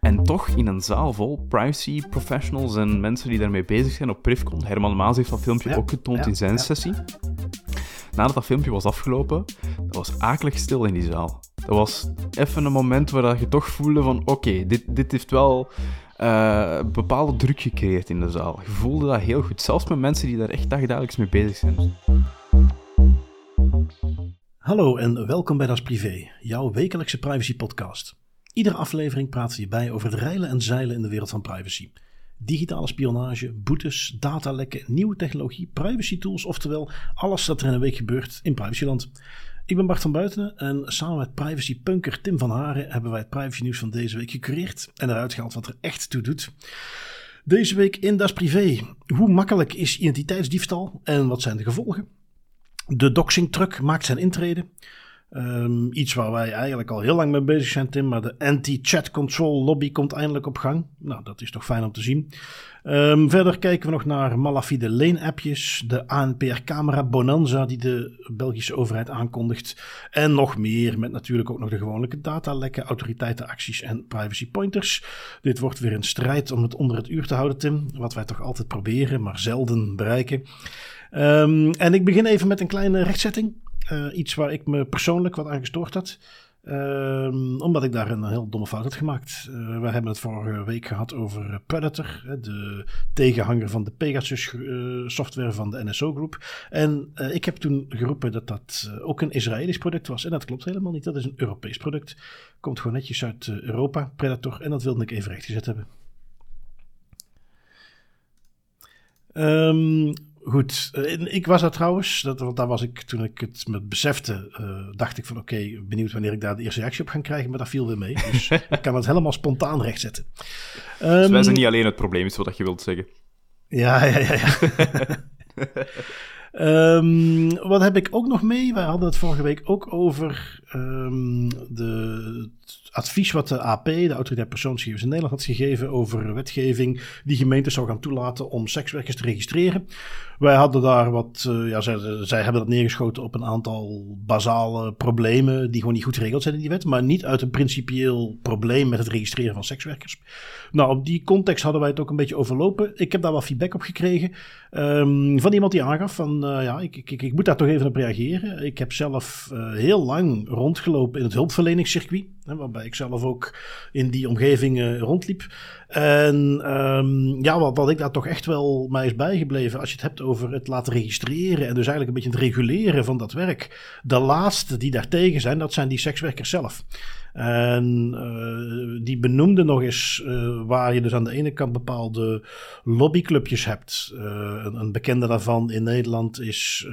En toch in een zaal vol privacy professionals en mensen die daarmee bezig zijn op Privcon. Herman Maas heeft dat filmpje Ja, ook getoond ja, in zijn ja. sessie. Nadat dat filmpje was afgelopen, dat was akelig stil in die zaal. Dat was even een moment waar je toch voelde van oké, dit, dit heeft wel een bepaalde druk gecreëerd in de zaal. Je voelde dat heel goed, zelfs met mensen die daar echt dagelijks mee bezig zijn. Hallo en welkom bij Das Privé, jouw wekelijkse privacy podcast. Iedere aflevering praten we hierbij over het reilen en zeilen in de wereld van privacy. Digitale spionage, boetes, datalekken, nieuwe technologie, privacy tools, oftewel alles dat er in een week gebeurt in privacyland. Ik ben Bart van Buitenen en samen met privacypunker Tim van Haren hebben wij het privacy nieuws van deze week gecureerd en eruit gehaald wat er echt toe doet. Deze week in Das Privé. Hoe makkelijk is identiteitsdiefstal en wat zijn de gevolgen? De doxing truck maakt zijn intrede. Ehm, iets waar wij eigenlijk al heel lang mee bezig zijn, Tim. Maar de anti-chat control lobby komt eindelijk op gang. Nou, dat is toch fijn om te zien. Ehm, verder kijken we nog naar malafide leen-appjes. De ANPR-camera Bonanza die de Belgische overheid aankondigt. En nog meer, met natuurlijk ook nog de gewone datalekken, autoriteitenacties en privacy pointers. Dit wordt weer een strijd om het onder het uur te houden, Tim. Wat wij toch altijd proberen, maar zelden bereiken. Ehm, en ik begin even met een kleine rechtzetting. Eh, iets waar ik me persoonlijk wat aan gestoord had. Ehm, omdat ik daar een heel domme fout had gemaakt. Eh, we hebben het vorige week gehad over Predator, hè, de tegenhanger van de Pegasus eh, software van de NSO Group. En eh, ik heb toen geroepen dat dat eh, ook een Israëlisch product was. En dat klopt helemaal niet. Dat is een Europees product. Komt gewoon netjes uit eh, Europa, Predator. En dat wilde ik even rechtgezet hebben. Ehm, goed, ik was daar trouwens, dat, want daar was ik toen ik het me besefte, eh, dacht ik van oké, benieuwd wanneer ik daar de eerste reactie op ga krijgen, maar dat viel weer mee. Dus ik kan het helemaal spontaan rechtzetten. Dus wij Ehm, zijn niet alleen het probleem, is wat je wilt zeggen. ja, ja, ja. ja. Ehm, wat heb ik ook nog mee? Wij hadden het vorige week ook over ehm, de, het advies wat de AP, de Autoriteit Persoonsgegevens in Nederland, had gegeven over wetgeving die gemeentes zou gaan toelaten om sekswerkers te registreren. Wij hadden daar wat, eh, ja, zij, hebben dat neergeschoten op een aantal basale problemen die gewoon niet goed geregeld zijn in die wet, maar niet uit een principieel probleem met het registreren van sekswerkers. Nou, op die context hadden wij het ook een beetje overlopen. Ik heb daar wel feedback op gekregen ehm, van iemand die aangaf van, eh, ja, ik, ik, ik moet daar toch even op reageren. Ik heb zelf eh, heel lang rondgelopen in het hulpverleningscircuit, waarbij ik zelf ook in die omgeving eh, rondliep. En ehm, ja, wat, wat ik daar toch echt wel mij is bijgebleven, als je het hebt over het laten registreren en dus eigenlijk een beetje het reguleren van dat werk. De laatste die daartegen zijn, dat zijn die sekswerkers zelf. En eh, die benoemde nog eens eh, waar je dus aan de ene kant bepaalde lobbyclubjes hebt. Een, een bekende daarvan in Nederland is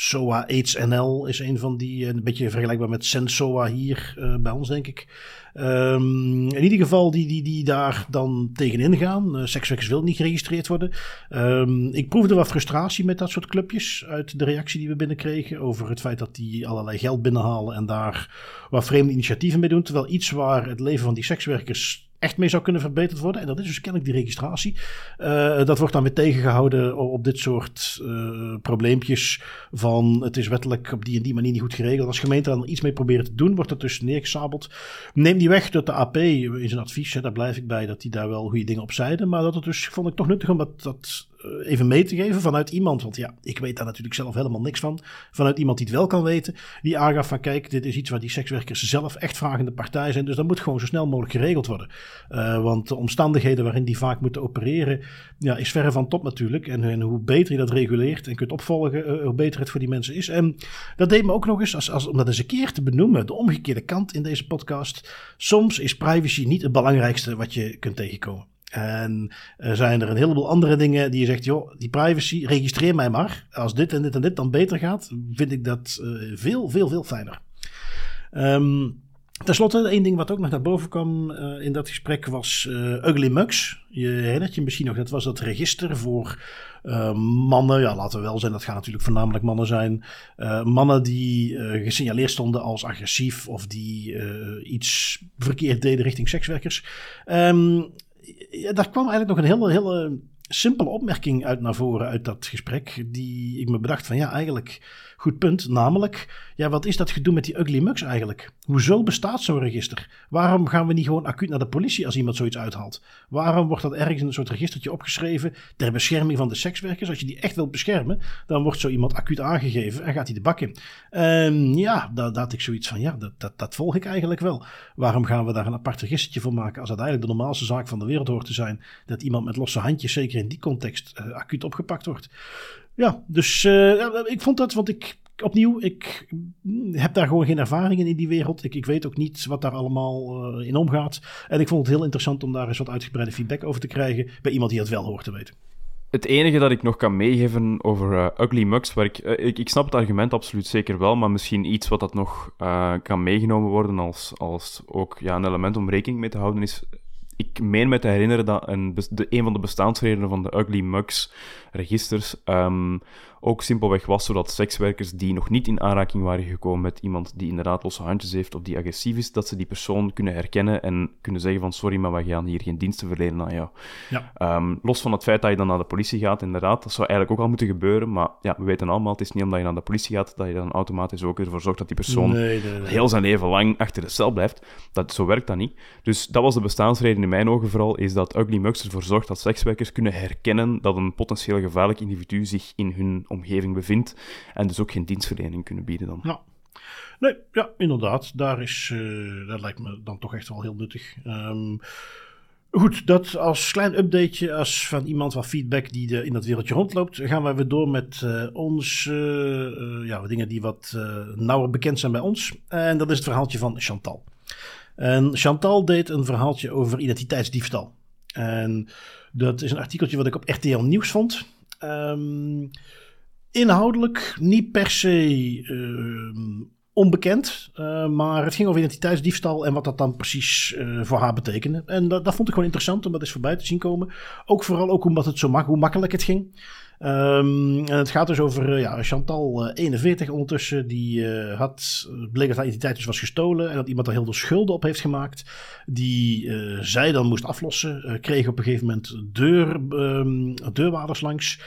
SOA AIDS NL, is een van die, een beetje vergelijkbaar met Sensoa hier eh, bij ons, denk ik. Ehm, in ieder geval die, die, die daar dan tegenin gaan. Uh, sekswerkers willen niet geregistreerd worden. Ehm, ik proefde wat frustratie met dat soort clubjes uit de reactie die we binnenkregen over het feit dat die allerlei geld binnenhalen en daar wat vreemde initiatieven mee doen. Terwijl iets waar het leven van die sekswerkers echt mee zou kunnen verbeterd worden. En dat is dus kennelijk die registratie. Uh, dat wordt dan weer tegengehouden op dit soort uh, probleempjes van het is wettelijk op die en die manier niet goed geregeld. Als gemeenten dan iets mee proberen te doen, wordt dat dus neergesabeld. Neem die weg dat de AP in zijn advies, daar blijf ik bij, dat die daar wel goede dingen op zeiden. Maar dat het dus, vond ik toch nuttig om dat, dat even mee te geven vanuit iemand. Want ja, ik weet daar natuurlijk zelf helemaal niks van. Vanuit iemand die het wel kan weten. Die aangaf van kijk, dit is iets waar die sekswerkers zelf echt vragende partij zijn. Dus dat moet gewoon zo snel mogelijk geregeld worden. Uh, want de omstandigheden waarin die vaak moeten opereren, ja, is verre van top natuurlijk. En, hoe beter je dat reguleert en kunt opvolgen, uh, hoe beter het voor die mensen is. En dat deed me ook nog eens, als, als, om dat eens een keer te benoemen, de omgekeerde kant in deze podcast. Soms is privacy niet het belangrijkste wat je kunt tegenkomen. En er zijn er een heleboel andere dingen die je zegt, joh, die privacy, registreer mij maar. Als dit en dit en dit dan beter gaat, vind ik dat uh, veel, veel, veel fijner. Um, Ten slotte, één ding wat ook nog naar boven kwam uh, in dat gesprek was uh, Ugly Mugs. Je herinnert je misschien nog, dat was dat register voor uh, mannen. Ja, laten we wel zijn, dat gaan natuurlijk voornamelijk mannen zijn. mannen die gesignaleerd stonden als agressief of die iets verkeerd deden richting sekswerkers. Um, ja, daar kwam eigenlijk nog een hele, hele simpele opmerking uit naar voren uit dat gesprek. Die ik me bedacht van ja, eigenlijk goed punt. Namelijk, ja, wat is dat gedoe met die ugly mugs eigenlijk? Hoezo bestaat zo'n register? Waarom gaan we niet gewoon acuut naar de politie als iemand zoiets uithaalt? Waarom wordt dat ergens in een soort registertje opgeschreven ter bescherming van de sekswerkers? Als je die echt wilt beschermen, dan wordt zo iemand acuut aangegeven en gaat hij de bak in. Um, ja, daar had ik zoiets van, ja, dat, dat, dat volg ik eigenlijk wel. Waarom gaan we daar een apart registertje voor maken als het eigenlijk de normaalste zaak van de wereld hoort te zijn dat iemand met losse handjes, zeker in die context, uh, acuut opgepakt wordt? Ja, dus uh, ik vond dat, want ik, opnieuw, ik heb daar gewoon geen ervaring in, die wereld. Ik, ik weet ook niet wat daar allemaal uh, in omgaat. En ik vond het heel interessant om daar eens wat uitgebreide feedback over te krijgen bij iemand die het wel hoort te weten. Het enige dat ik nog kan meegeven over uh, Ugly Mugs, waar ik, ik, ik, snap het argument absoluut zeker wel, maar misschien iets wat dat nog kan meegenomen worden als, als ook ja, een element om rekening mee te houden, is ik meen me te herinneren dat een, de, een van de bestaansredenen van de Ugly Mugs registers um, ook simpelweg was zodat sekswerkers die nog niet in aanraking waren gekomen met iemand die inderdaad losse handjes heeft of die agressief is, dat ze die persoon kunnen herkennen en kunnen zeggen van sorry, maar we gaan hier geen diensten verlenen aan jou. Ja. Um, los van het feit dat je dan naar de politie gaat, inderdaad, dat zou eigenlijk ook al moeten gebeuren, maar ja, we weten allemaal, het is niet omdat je naar de politie gaat dat je dan automatisch ook ervoor zorgt dat die persoon nee, nee, nee. heel zijn leven lang achter de cel blijft. Dat, zo werkt dat niet. Dus dat was de bestaansreden mijn ogen vooral, is dat Ugly Mugs ervoor zorgt dat sekswerkers kunnen herkennen dat een potentieel gevaarlijk individu zich in hun omgeving bevindt en dus ook geen dienstverlening kunnen bieden dan. Ja. Nee, ja, inderdaad. Daar is, uh, dat lijkt me dan toch echt wel heel nuttig. Um, goed, dat als klein updateje als van iemand wat feedback die in dat wereldje rondloopt, gaan wij weer door met uh, ons, uh, ja, dingen die wat nauwer bekend zijn bij ons. En dat is het verhaaltje van Chantal. En Chantal deed een verhaaltje over identiteitsdiefstal. En dat is een artikeltje wat ik op RTL Nieuws vond. Um, inhoudelijk niet per se uh, onbekend. Uh, maar het ging over identiteitsdiefstal en wat dat dan precies uh, voor haar betekende. En dat, dat, vond ik gewoon interessant om dat eens voorbij te zien komen. Ook vooral ook omdat het zo hoe makkelijk het ging. Um, en het gaat dus over uh, ja, Chantal, uh, 41 ondertussen. Die uh, had, bleek dat haar identiteit dus was gestolen. En dat iemand er heel veel schulden op heeft gemaakt. Die zij dan moest aflossen. kreeg op een gegeven moment deur, um, deurwaarders langs.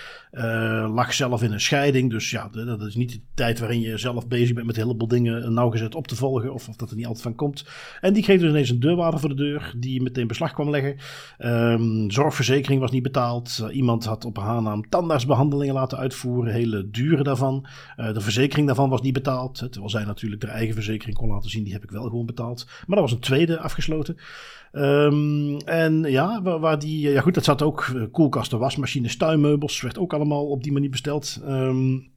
lag zelf in een scheiding. Dus ja, dat is niet de tijd waarin je zelf bezig bent met een heleboel dingen nauwgezet op te volgen. Of, of dat er niet altijd van komt. En die kreeg dus ineens een deurwaarder voor de deur. Die meteen beslag kwam leggen. Um, zorgverzekering was niet betaald. iemand had op haar naam tandarts behandelingen laten uitvoeren, hele dure daarvan. Uh, de verzekering daarvan was niet betaald. Terwijl zij natuurlijk haar eigen verzekering kon laten zien, die heb ik wel gewoon betaald. Maar er was een tweede afgesloten. Um, en ja, waar, die, ja goed, dat zat ook uh, koelkasten, wasmachines, tuinmeubels, werd ook allemaal op die manier besteld. Um,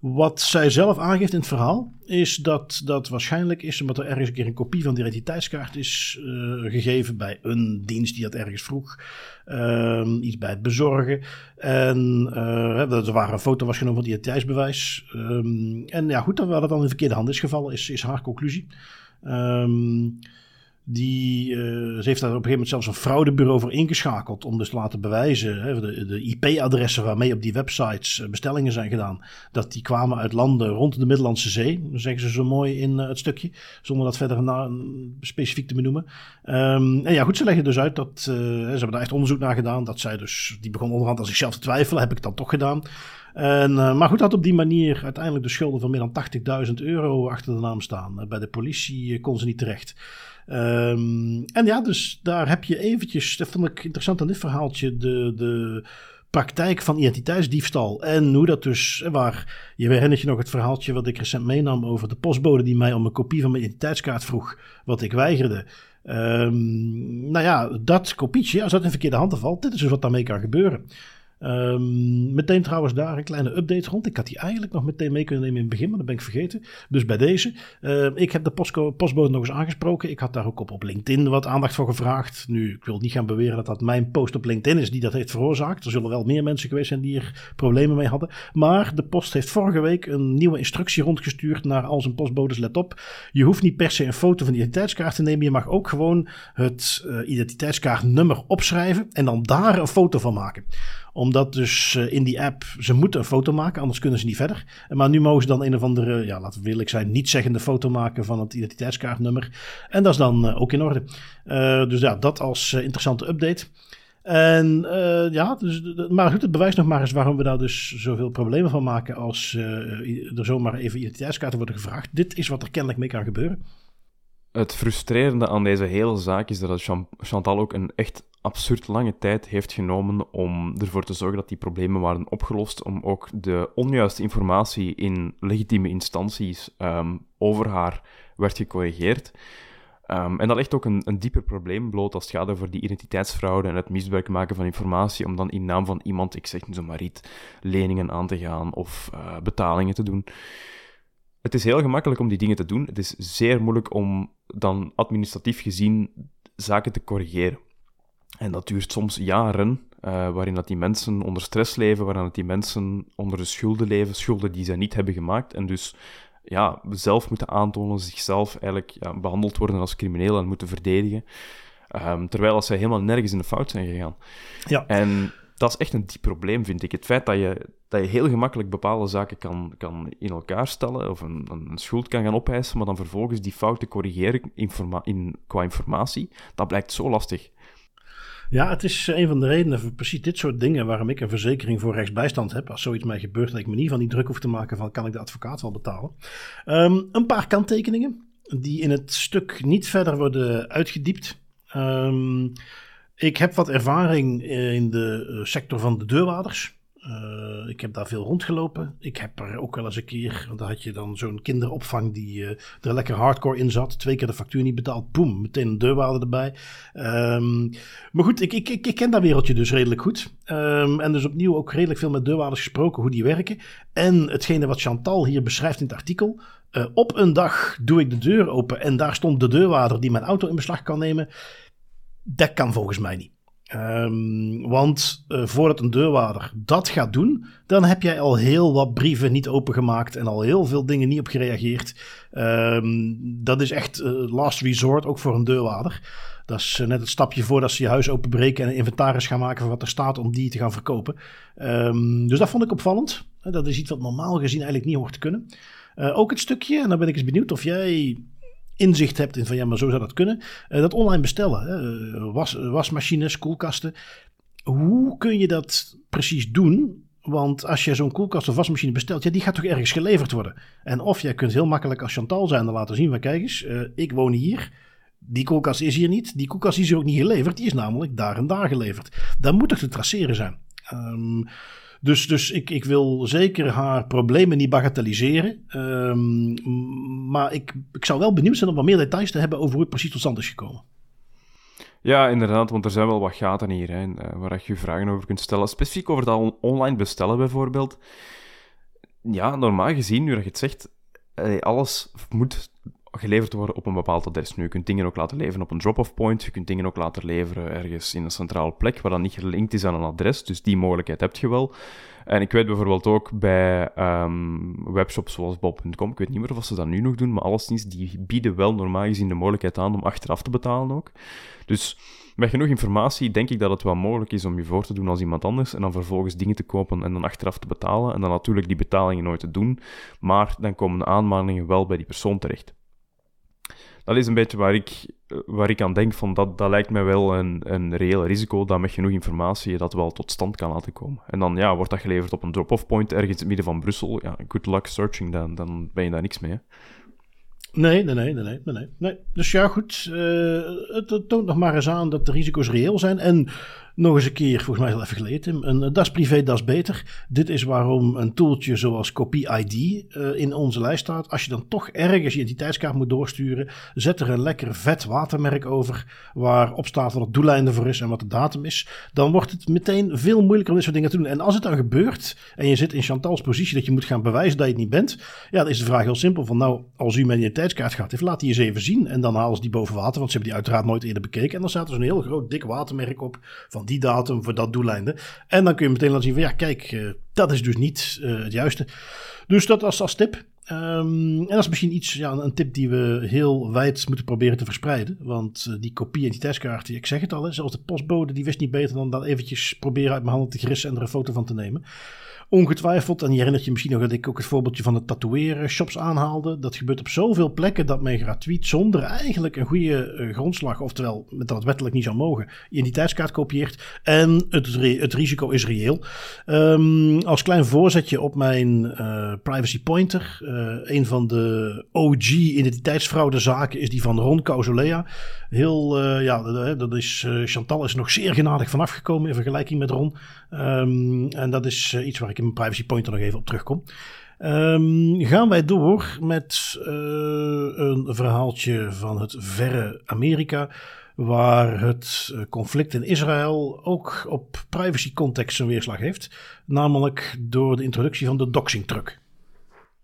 wat zij zelf aangeeft in het verhaal is dat dat waarschijnlijk is omdat er ergens een keer een kopie van de identiteitskaart is uh, gegeven bij een dienst die dat ergens vroeg. Um, iets bij het bezorgen. En uh, er waren een foto was genomen van het identiteitsbewijs. Um, en ja, goed, dat dat dan in verkeerde hand is gevallen, is, is haar conclusie. Um, die, uh, ze heeft daar op een gegeven moment zelfs een fraudebureau voor ingeschakeld. Om dus te laten bewijzen, hè, de, de IP-adressen waarmee op die websites bestellingen zijn gedaan. Dat die kwamen uit landen rond de Middellandse Zee. Dat zeggen ze zo mooi in uh, het stukje. Zonder dat verder na, specifiek te benoemen. Um, en ja, goed, ze leggen dus uit dat. Uh, ze hebben daar echt onderzoek naar gedaan. Dat zij dus. Die begon onderhand aan zichzelf te twijfelen. Heb ik het dan toch gedaan? En, uh, maar goed, had op die manier uiteindelijk de schulden van meer dan 80.000 euro achter de naam staan. bij de politie kon ze niet terecht. Um, en ja, dus daar heb je eventjes, dat vond ik interessant aan dit verhaaltje, de, de praktijk van identiteitsdiefstal. En hoe dat dus, waar, je herinnert je nog het verhaaltje wat ik recent meenam over de postbode die mij om een kopie van mijn identiteitskaart vroeg, wat ik weigerde. Um, nou ja, dat kopietje, als dat in verkeerde handen valt, dit is dus wat daarmee kan gebeuren. Um, meteen trouwens daar een kleine update rond. Ik had die eigenlijk nog meteen mee kunnen nemen in het begin, maar dat ben ik vergeten. Dus bij deze. Uh, ik heb de postbode nog eens aangesproken. Ik had daar ook op, LinkedIn wat aandacht voor gevraagd. Nu, ik wil niet gaan beweren dat dat mijn post op LinkedIn is die dat heeft veroorzaakt. Er zullen wel meer mensen geweest zijn die er problemen mee hadden. Maar de post heeft vorige week een nieuwe instructie rondgestuurd naar al zijn postbodes. Let op, je hoeft niet per se een foto van de identiteitskaart te nemen. Je mag ook gewoon het uh, identiteitskaartnummer opschrijven en dan daar een foto van maken omdat dus uh, in die app, ze moeten een foto maken, anders kunnen ze niet verder. Maar nu mogen ze dan een of andere, ja, laten we eerlijk zijn, niet zeggende foto maken van het identiteitskaartnummer. En dat is dan uh, ook in orde. Uh, dus ja, dat als interessante update. En ja, dus, maar goed, het bewijst nog maar eens waarom we daar dus zoveel problemen van maken als er zomaar even identiteitskaarten worden gevraagd. Dit is wat er kennelijk mee kan gebeuren. Het frustrerende aan deze hele zaak is dat Chantal ook een echt absurd lange tijd heeft genomen om ervoor te zorgen dat die problemen waren opgelost, om ook de onjuiste informatie in legitieme instanties um, over haar werd gecorrigeerd. Um, en dat legt ook een, een dieper probleem bloot als het gaat over die identiteitsfraude en het misbruik maken van informatie om dan in naam van iemand, ik zeg nu zomaar iets, leningen aan te gaan of uh, betalingen te doen. Het is heel gemakkelijk om die dingen te doen. Het is zeer moeilijk om dan administratief gezien zaken te corrigeren. En dat duurt soms jaren, uh, waarin dat die mensen onder stress leven, waarin dat die mensen onder de schulden leven, schulden die ze niet hebben gemaakt, en dus ja, zelf moeten aantonen, zichzelf eigenlijk ja, behandeld worden als crimineel en moeten verdedigen. Um, terwijl als zij helemaal nergens in de fout zijn gegaan. Ja. En dat is echt een diep probleem, vind ik. Het feit dat je, dat je heel gemakkelijk bepaalde zaken kan, kan in elkaar stellen of een, een schuld kan gaan opeisen, maar dan vervolgens die fouten corrigeren informa in, qua informatie, dat blijkt zo lastig. Ja, het is een van de redenen voor precies dit soort dingen waarom ik een verzekering voor rechtsbijstand heb. Als zoiets mij gebeurt, dat ik me niet van die druk hoef te maken van kan ik de advocaat wel betalen. Um, een paar kanttekeningen die in het stuk niet verder worden uitgediept. Um, ik heb wat ervaring in de eh, sector van de deurwaarders. Uh, ik heb daar veel rondgelopen. Ik heb er ook wel eens een keer, want dan had je dan zo'n kinderopvang die uh, er lekker hardcore in zat. Twee keer de factuur niet betaald, boem, meteen een deurwaarder erbij. Um, maar goed, ik, ik, ik, ken dat wereldje dus redelijk goed. Um, en dus opnieuw ook redelijk veel met deurwaarders gesproken, hoe die werken. En hetgene wat Chantal hier beschrijft in het artikel. Uh, op een dag doe ik de deur open en daar stond de deurwaarder die mijn auto in beslag kan nemen. Dat kan volgens mij niet. Um, want uh, voordat een deurwaarder dat gaat doen, dan heb jij al heel wat brieven niet opengemaakt en al heel veel dingen niet op gereageerd. Um, dat is echt uh, last resort, ook voor een deurwaarder. Dat is uh, net het stapje voordat ze je huis openbreken en een inventaris gaan maken van wat er staat om die te gaan verkopen. Um, dus dat vond ik opvallend. Dat is iets wat normaal gezien eigenlijk niet hoort te kunnen. ook het stukje, en dan ben ik eens benieuwd of jij inzicht hebt in van ja, maar zo zou dat kunnen. Uh, dat online bestellen, hè? Was, wasmachines, koelkasten. Hoe kun je dat precies doen? Want als je zo'n koelkast of wasmachine bestelt, ja, die gaat toch ergens geleverd worden. En of jij kunt heel makkelijk als Chantal zijn en laten zien van kijk eens, uh, ik woon hier. Die koelkast is hier niet. Die koelkast is hier ook niet geleverd. Die is namelijk daar en daar geleverd. Dan moet toch te traceren zijn. Um, dus, dus ik, ik wil zeker haar problemen niet bagatelliseren. Um, maar ik, ik zou wel benieuwd zijn om wat meer details te hebben over hoe het precies tot stand is gekomen. Ja, inderdaad, want er zijn wel wat gaten hier hè, eh, waar je vragen over kunt stellen. Specifiek over dat online bestellen bijvoorbeeld. Ja, normaal gezien, nu dat je het zegt, alles moet geleverd worden op een bepaald adres. Nu, je kunt dingen ook laten leveren op een drop-off point. Je kunt dingen ook laten leveren ergens in een centrale plek waar dan niet gelinkt is aan een adres. Dus die mogelijkheid heb je wel. En ik weet bijvoorbeeld ook bij um, webshops zoals bob.com, ik weet niet meer of ze dat nu nog doen, maar alleszins, die bieden wel normaal gezien de mogelijkheid aan om achteraf te betalen ook. Dus met genoeg informatie denk ik dat het wel mogelijk is om je voor te doen als iemand anders en dan vervolgens dingen te kopen en dan achteraf te betalen en dan natuurlijk die betalingen nooit te doen, maar dan komen de aanmaningen wel bij die persoon terecht dat is een beetje waar ik, waar ik aan denk, van dat, dat lijkt mij wel een, een reëel risico, dat met genoeg informatie je dat wel tot stand kan laten komen. En dan ja, wordt dat geleverd op een drop-off point ergens in het midden van Brussel. Ja, good luck searching, dan, dan ben je daar niks mee. Nee, nee, nee, nee, nee, nee. Dus ja, goed. Het, het, toont nog maar eens aan dat de risico's reëel zijn. En nog eens een keer, volgens mij al even geleden, een eh, das privé, das beter. Dit is waarom een tooltje zoals Copy ID uh, in onze lijst staat. Als je dan toch ergens je identiteitskaart moet doorsturen, zet er een lekker vet watermerk over waarop staat wat het doeleinde voor is en wat de datum is. Dan wordt het meteen veel moeilijker om dit soort dingen te doen. En als het dan gebeurt en je zit in Chantal's positie dat je moet gaan bewijzen dat je het niet bent, ja, dan is de vraag heel simpel van nou, als u mijn identiteitskaart gaat heeft, laat die eens even zien. En dan halen ze die boven water, want ze hebben die uiteraard nooit eerder bekeken. En dan staat er zo'n heel groot dik watermerk op van die datum voor dat doeleinde. En dan kun je meteen laten zien van ja, kijk, uh, dat is dus niet uh, het juiste. Dus dat als, als tip. Um, en dat is misschien iets, ja, een tip die we heel wijd moeten proberen te verspreiden. Want uh, die kopie en die testkaart, ik zeg het al, hè, zelfs de postbode die wist niet beter dan dat eventjes proberen uit mijn handen te grissen en er een foto van te nemen. Ongetwijfeld, en je herinnert je misschien nog dat ik ook het voorbeeldje van de tatoeëren shops aanhaalde. Dat gebeurt op zoveel plekken dat men gratuit, zonder eigenlijk een goede uh, grondslag, oftewel met dat het wettelijk niet zou mogen, identiteitskaart kopieert. En het, het risico is reëel. Um, als klein voorzetje op mijn uh, privacy pointer. Uh, een van de OG identiteitsfraudezaken is die van Ron Causolea. Heel, ja, dat is, Chantal is nog zeer genadig vanaf gekomen in vergelijking met Ron. Um, en dat is iets waar ik in mijn privacy pointer nog even op terugkom. Um, gaan wij door met uh, een verhaaltje van het verre Amerika, waar het eh, conflict in Israël ook op privacy context zijn weerslag heeft, namelijk door de introductie van de doxing truck.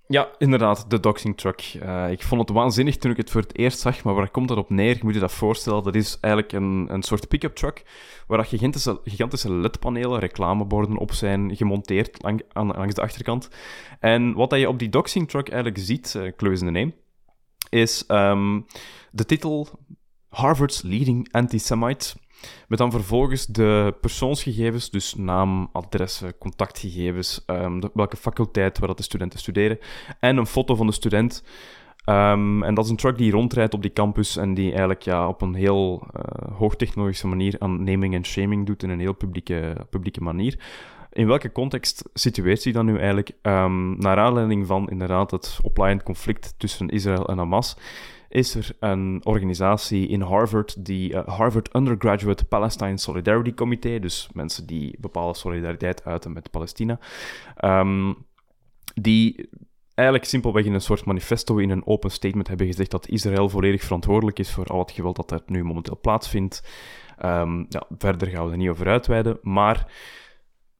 Ja, inderdaad, de doxing truck. Uh, ik vond het waanzinnig toen ik het voor het eerst zag, maar waar komt dat op neer? Je moet je dat voorstellen, dat is eigenlijk een, een soort pick-up truck, waar gigantische, gigantische ledpanelen, reclameborden op zijn gemonteerd langs de achterkant. En wat dat je op die doxing truck eigenlijk ziet, uh, close in the name, is de titel Harvard's Leading Anti-Semite. Met dan vervolgens de persoonsgegevens, dus naam, adressen, contactgegevens, um, welke faculteit waar dat de studenten studeren, en een foto van de student. Um, en dat is een truck die rondrijdt op die campus en die eigenlijk ja, op een heel uh, hoogtechnologische manier aan naming en shaming doet in een heel publieke, publieke manier. In welke context situeert zich dan nu eigenlijk? Um, naar aanleiding van inderdaad het oplaaiend conflict tussen Israël en Hamas is er een organisatie in Harvard, die uh, Harvard Undergraduate Palestine Solidarity Committee, dus mensen die bepaalde solidariteit uiten met Palestina, um, die eigenlijk simpelweg in een soort manifesto, in een open statement hebben gezegd dat Israël volledig verantwoordelijk is voor al het geweld dat er nu momenteel plaatsvindt. Um, ja, verder gaan we er niet over uitweiden, maar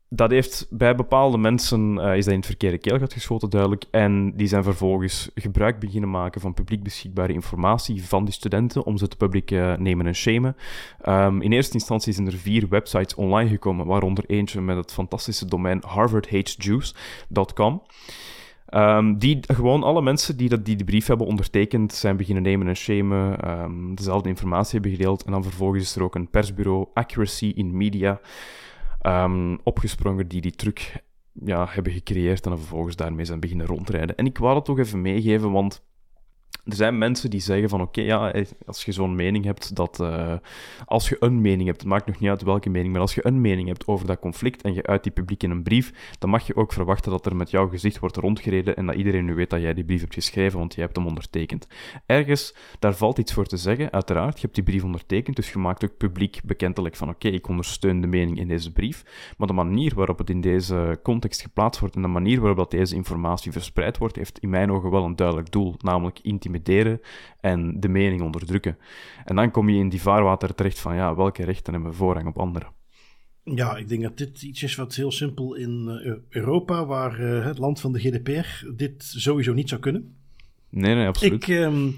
dat heeft bij bepaalde mensen uh, is dat in het verkeerde keelgat geschoten, duidelijk. En die zijn vervolgens gebruik beginnen maken van publiek beschikbare informatie van die studenten om ze te publiek nemen en shamen. Um, in eerste instantie zijn er vier websites online gekomen, waaronder eentje met het fantastische domein harvardhatesjuice.com. Um, ehm, die gewoon alle mensen die, dat, die de brief hebben ondertekend zijn beginnen nemen en shamen, um, dezelfde informatie hebben gedeeld. En dan vervolgens is er ook een persbureau, Accuracy in Media, um, opgesprongen die die truc ja, hebben gecreëerd en vervolgens daarmee zijn beginnen rondrijden. En ik wou dat toch even meegeven, want er zijn mensen die zeggen van oké, ja, eh, als je zo'n mening hebt, dat uh, als je een mening hebt, het maakt nog niet uit welke mening, maar als je een mening hebt over dat conflict en je uit die publiek in een brief, dan mag je ook verwachten dat er met jouw gezicht wordt rondgereden en dat iedereen nu weet dat jij die brief hebt geschreven, want jij hebt hem ondertekend. Ergens, daar valt iets voor te zeggen, uiteraard, je hebt die brief ondertekend, dus je maakt ook publiek bekendelijk van oké, ik ondersteun de mening in deze brief, maar de manier waarop het in deze context geplaatst wordt en de manier waarop dat deze informatie verspreid wordt, heeft in mijn ogen wel een duidelijk doel, namelijk intimiteit en de mening onderdrukken. En dan kom je in die vaarwater terecht van ja, welke rechten hebben voorrang op anderen. Ja, ik denk dat dit iets is wat heel simpel in uh, Europa, waar uh, het land van de GDPR, dit sowieso niet zou kunnen. Nee, nee, absoluut. Ik, um,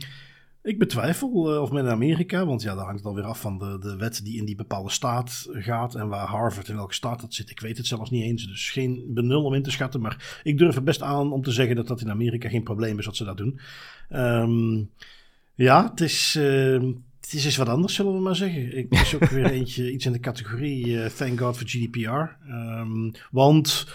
ik betwijfel uh, of men in Amerika, want ja, dat hangt dan weer af van de, de wet die in die bepaalde staat gaat en waar Harvard in welke staat dat zit. Ik weet het zelfs niet eens, dus geen benul om in te schatten. Maar ik durf er best aan om te zeggen dat dat in Amerika geen probleem is dat ze dat doen. Um, ja, het is, uh, het is wat anders, zullen we maar zeggen. Ik is ook weer eentje, iets in de categorie uh, Thank God for GDPR. Um, want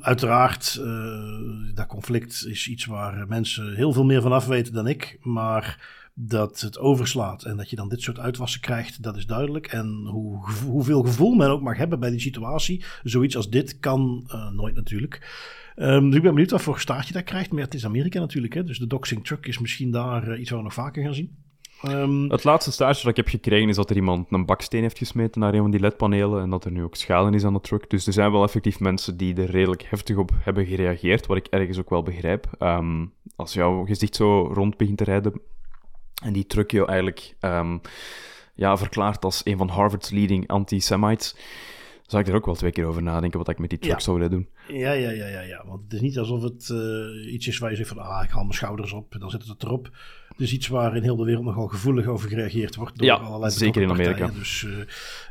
Uiteraard, uh, dat conflict is iets waar mensen heel veel meer van af weten dan ik. Maar dat het overslaat en dat je dan dit soort uitwassen krijgt, dat is duidelijk. En hoe, hoeveel gevoel men ook mag hebben bij die situatie, zoiets als dit kan uh, nooit natuurlijk. Um, dus ik ben benieuwd wat voor staartje dat krijgt. Maar het is Amerika natuurlijk, hè? dus de doxing truck is misschien daar uh, iets waar we nog vaker gaan zien. Um, het laatste stage dat ik heb gekregen is dat er iemand een baksteen heeft gesmeten naar een van die ledpanelen en dat er nu ook schade is aan de truck. Dus er zijn wel effectief mensen die er redelijk heftig op hebben gereageerd, wat ik ergens ook wel begrijp. Um, als jouw gezicht zo rond begint te rijden en die truck je eigenlijk um, ja, verklaart als een van Harvard's leading anti-Semites, zou ik er ook wel twee keer over nadenken wat ik met die truck zou willen doen. Ja, ja, ja, ja, ja. Want het is niet alsof het uh, iets is waar je zegt van, ah, ik haal mijn schouders op en dan zit het erop. Dus iets waar in heel de wereld nogal gevoelig over gereageerd wordt. Door ja, allerlei zeker in Amerika. Dus uh,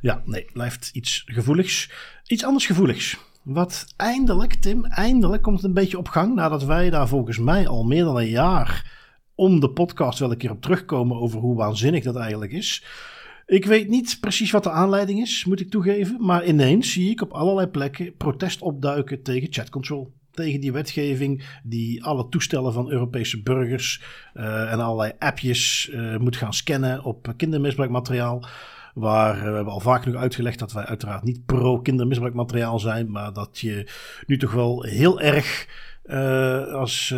ja, nee, blijft iets gevoeligs. Iets anders gevoeligs. Wat eindelijk, Tim, eindelijk komt het een beetje op gang. Nadat wij daar volgens mij al meer dan een jaar om de podcast wel een keer op terugkomen over hoe waanzinnig dat eigenlijk is Ik weet niet precies wat de aanleiding is, moet ik toegeven. Maar ineens zie ik op allerlei plekken protest opduiken tegen chat control. Tegen die wetgeving die alle toestellen van Europese burgers uh, en allerlei appjes uh, moet gaan scannen op kindermisbruikmateriaal. Waar uh, we hebben al vaak nog uitgelegd dat wij uiteraard niet pro-kindermisbruikmateriaal zijn. Maar dat je nu toch wel heel erg als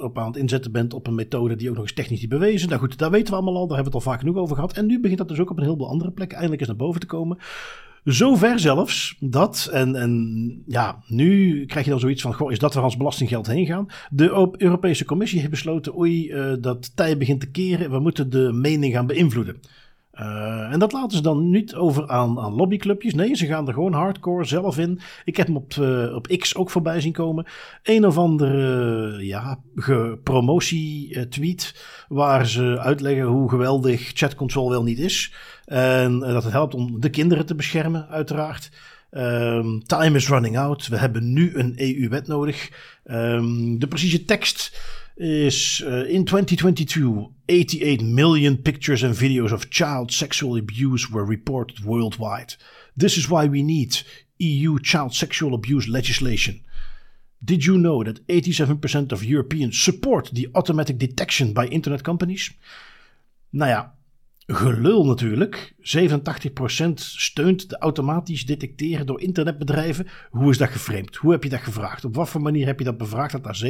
op aan het inzetten bent op een methode die ook nog eens technisch niet bewezen. Nou goed, daar weten we allemaal al. Daar hebben we het al vaak genoeg over gehad. En nu begint dat dus ook op een heleboel andere plekken eindelijk eens naar boven te komen. Zover zelfs dat, en, en ja, nu krijg je dan zoiets van: goh, is dat waar ons belastinggeld heen gaan? De Europese Commissie heeft besloten: oei, uh, dat tij begint te keren. We moeten de mening gaan beïnvloeden. Uh, en dat laten ze dan niet over aan, aan lobbyclubjes. Nee, ze gaan er gewoon hardcore zelf in. Ik heb hem op, uh, op X ook voorbij zien komen. Een of andere uh, ja, promotie-tweet. waar ze uitleggen hoe geweldig chatcontrol wel niet is. En dat het helpt om de kinderen te beschermen, uiteraard. Um, time is running out. We hebben nu een EU-wet nodig. Um, de precieze tekst is uh, in 2022 88 million pictures and videos of child sexual abuse were reported worldwide. This is why we need EU child sexual abuse legislation. Did you know that 87% of Europeans support the automatic detection by internet companies? Nou ja, gelul natuurlijk. 87% steunt de automatisch detecteren door internetbedrijven. Hoe is dat geframed? Hoe heb je dat gevraagd? Op wat voor manier heb je dat bevraagd dat daar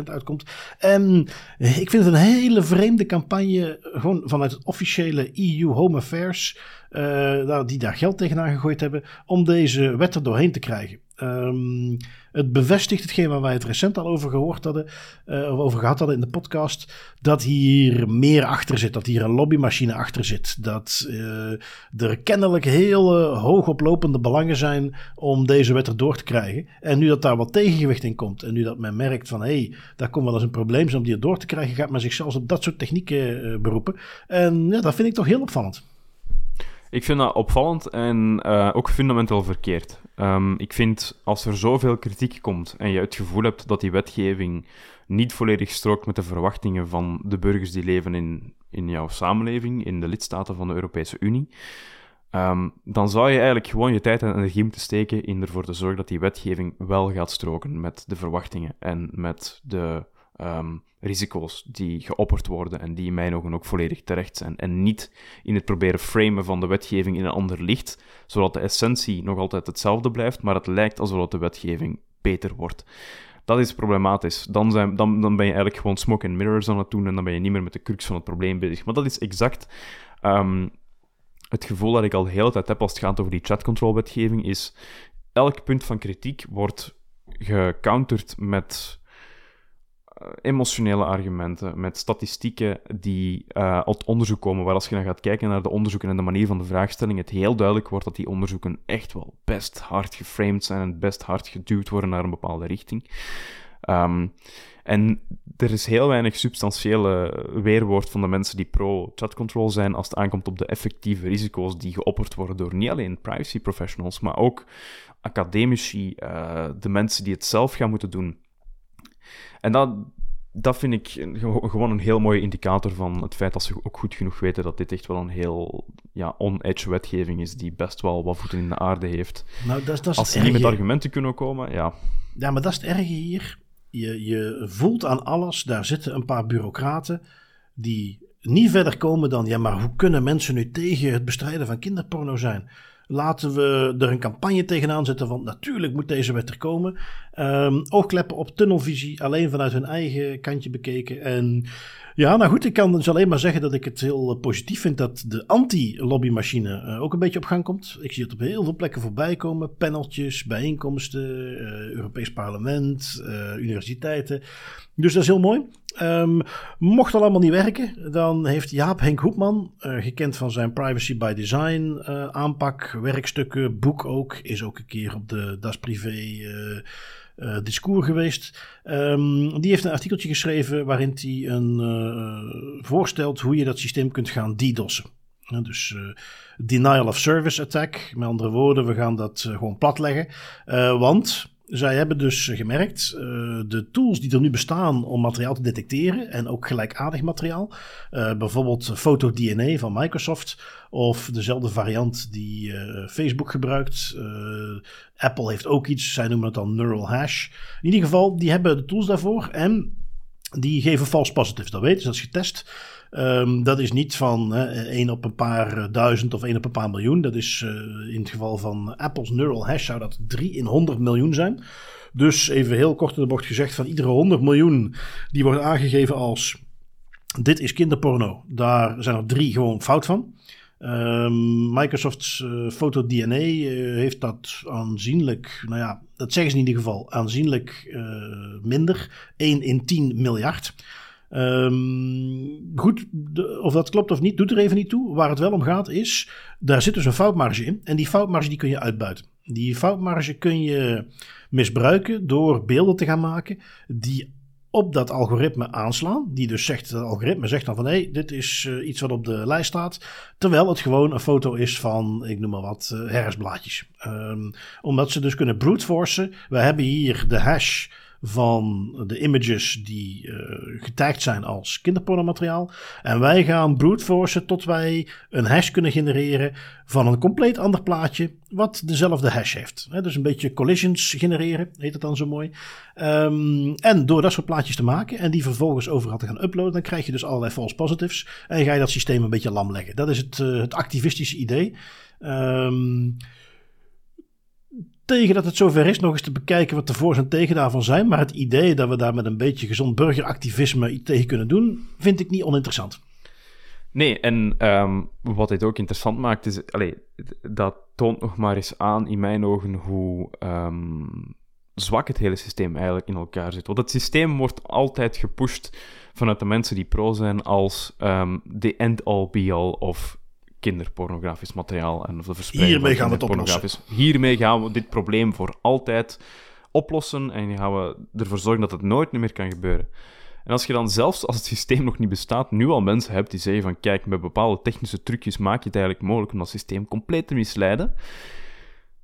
87% uitkomt? En ik vind het een hele vreemde campagne, gewoon vanuit het officiële EU Home Affairs, uh, die daar geld tegenaan gegooid hebben, om deze wet er doorheen te krijgen. Um, het bevestigt hetgeen waar wij het recent al over gehoord hadden, uh, over gehad hadden in de podcast, dat hier meer achter zit, dat hier een lobbymachine achter zit, dat uh, er kennelijk heel uh, hoogoplopende belangen zijn om deze wet erdoor te krijgen. En nu dat daar wat tegengewicht in komt, en nu dat men merkt van hé, hey, daar komt wel eens een probleem om die erdoor te krijgen, gaat men zich zelfs op dat soort technieken beroepen. En ja, dat vind ik toch heel opvallend. Ik vind dat opvallend en ook fundamenteel verkeerd. Um, ik vind als er zoveel kritiek komt en je het gevoel hebt dat die wetgeving niet volledig strookt met de verwachtingen van de burgers die leven in, in jouw samenleving, in de lidstaten van de Europese Unie, um, dan zou je eigenlijk gewoon je tijd en energie moeten steken in ervoor te zorgen dat die wetgeving wel gaat stroken met de verwachtingen en met de um, risico's die geopperd worden en die in mijn ogen ook volledig terecht zijn. En niet in het proberen framen van de wetgeving in een ander licht, zodat de essentie nog altijd hetzelfde blijft, maar het lijkt alsof de wetgeving beter wordt. Dat is problematisch. Dan, zijn, dan, dan ben je eigenlijk gewoon smoke and mirrors aan het doen en dan ben je niet meer met de crux van het probleem bezig. Maar dat is exact um, het gevoel dat ik al de tijd heb als het gaat over die chatcontrol-wetgeving, is elk punt van kritiek wordt gecounterd met emotionele argumenten, met statistieken die uh, uit onderzoek komen, waar als je dan gaat kijken naar de onderzoeken en de manier van de vraagstelling, het heel duidelijk wordt dat die onderzoeken echt wel best hard geframed zijn en best hard geduwd worden naar een bepaalde richting. Um, en er is heel weinig substantiële weerwoord van de mensen die pro-chatcontrol zijn als het aankomt op de effectieve risico's die geopperd worden door niet alleen privacy professionals, maar ook academici, uh, de mensen die het zelf gaan moeten doen. En dat, dat vind ik gewoon een heel mooie indicator van het feit dat ze ook goed genoeg weten dat dit echt wel een heel ja, on-edge wetgeving is die best wel wat voeten in de aarde heeft. Nou, dat, dat is Als ze niet met argumenten kunnen komen, ja. Ja, maar dat is het erge hier. Je, je voelt aan alles, daar zitten een paar bureaucraten die niet verder komen dan, ja, maar hoe kunnen mensen nu tegen het bestrijden van kinderporno zijn? Laten we er een campagne tegenaan zetten van natuurlijk moet deze wet er komen. Um, oogkleppen op tunnelvisie, alleen vanuit hun eigen kantje bekeken. En ja, nou goed, ik kan dus alleen maar zeggen dat ik het heel eh, positief vind dat de anti-lobbymachine uh, ook een beetje op gang komt. Ik zie het op heel veel plekken voorbij komen. Paneltjes, bijeenkomsten, uh, Europees parlement, universiteiten. Dus dat is heel mooi. Um, mocht dat allemaal niet werken, dan heeft Jaap Henk Hoepman, gekend van zijn Privacy by Design aanpak, werkstukken, boek ook, is ook een keer op de Das Privé uh, discours geweest. Um, die heeft een artikeltje geschreven waarin hij een, uh, voorstelt hoe je dat systeem kunt gaan DDoS'en. Ja, dus uh, denial of service attack. Met andere woorden, we gaan dat gewoon platleggen. want zij hebben dus gemerkt, uh, de tools die er nu bestaan om materiaal te detecteren en ook gelijkaardig materiaal, uh, bijvoorbeeld FotoDNA van Microsoft of dezelfde variant die uh, Facebook gebruikt. Apple heeft ook iets, zij noemen het dan Neural Hash. In ieder geval, die hebben de tools daarvoor en die geven false positives. Dat weten ze, dat is getest. Um, dat is niet van hè, 1 op een paar duizend of 1 op een paar miljoen. Dat is uh, in het geval van Apple's Neural Hash zou dat 3 in 100 miljoen zijn. Dus even heel kort in de bocht gezegd, van iedere 100 miljoen die wordt aangegeven als dit is kinderporno. Daar zijn er drie gewoon fout van. Um, Microsoft's uh, FotoDNA uh, heeft dat aanzienlijk, nou ja, dat zeggen ze in ieder geval, aanzienlijk minder. 1 in 10 miljard. Um, goed, of dat klopt of niet, doet er even niet toe. Waar het wel om gaat is, daar zit dus een foutmarge in. En die foutmarge die kun je uitbuiten. Die foutmarge kun je misbruiken door beelden te gaan maken die op dat algoritme aanslaan. Die dus zegt, dat algoritme zegt dan van hé, hey, dit is uh, iets wat op de lijst staat. Terwijl het gewoon een foto is van, ik noem maar wat, uh, omdat ze dus kunnen brute forcen. We hebben hier de hash van de images die uh, getagd zijn als kinderpornomateriaal. En wij gaan brute forcen tot wij een hash kunnen genereren van een compleet ander plaatje wat dezelfde hash heeft. He, dus een beetje collisions genereren, heet het dan zo mooi. Um, en door dat soort plaatjes te maken en die vervolgens overal te gaan uploaden, dan krijg je dus allerlei false positives en ga je dat systeem een beetje lam leggen. Dat is het, uh, het activistische idee. Um, tegen dat het zover is nog eens te bekijken wat de voor- en tegen daarvan zijn. Maar het idee dat we daar met een beetje gezond burgeractivisme iets tegen kunnen doen, vind ik niet oninteressant. Nee, en um, wat dit ook interessant maakt, is, allee, dat toont nog maar eens aan in mijn ogen hoe um, zwak het hele systeem eigenlijk in elkaar zit. Want het systeem wordt altijd gepusht vanuit de mensen die pro zijn als um, the end-all be-all of kinderpornografisch materiaal en of de verspreiding Hiermee gaan we het oplossen. Hiermee gaan we dit probleem voor altijd oplossen en gaan we ervoor zorgen dat het nooit meer kan gebeuren. En als je dan zelfs als het systeem nog niet bestaat, nu al mensen hebt die zeggen van kijk, met bepaalde technische trucjes maak je het eigenlijk mogelijk om dat systeem compleet te misleiden.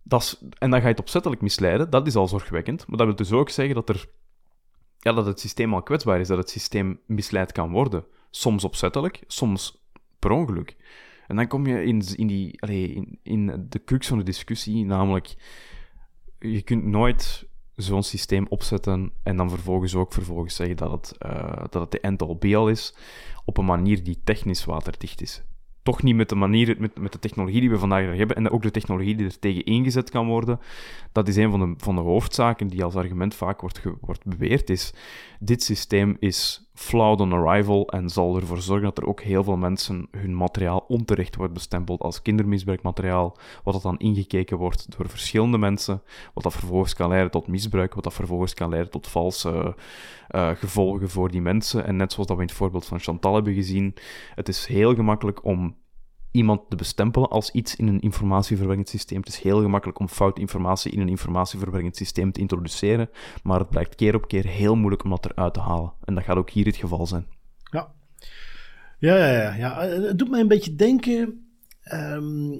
Dat is, en dan ga je het opzettelijk misleiden, dat is al zorgwekkend. Maar dat wil dus ook zeggen dat, er, ja, dat het systeem al kwetsbaar is, dat het systeem misleid kan worden. Soms opzettelijk, soms per ongeluk. En dan kom je in, in, die, allez, in, in de crux van de discussie, namelijk je kunt nooit zo'n systeem opzetten en dan vervolgens ook vervolgens zeggen dat het, uh, dat het de end-all be-all is, op een manier die technisch waterdicht is toch niet met de manier, met, met de technologie die we vandaag hebben en ook de technologie die er tegen ingezet kan worden. Dat is een van de, van de hoofdzaken die als argument vaak wordt, wordt beweerd, is dit systeem is flawed on arrival en zal ervoor zorgen dat er ook heel veel mensen hun materiaal onterecht wordt bestempeld als kindermisbruikmateriaal, wat dan ingekeken wordt door verschillende mensen, wat dat vervolgens kan leiden tot misbruik, wat dat vervolgens kan leiden tot valse uh, gevolgen voor die mensen. En net zoals dat we in het voorbeeld van Chantal hebben gezien, het is heel gemakkelijk om iemand te bestempelen als iets in een informatieverwerkend systeem. Het is heel gemakkelijk om fout informatie in een informatieverwerkend systeem te introduceren, maar het blijkt keer op keer heel moeilijk om dat eruit te halen. En dat gaat ook hier het geval zijn. Ja. Ja, ja, ja. ja. Het doet mij een beetje denken Um,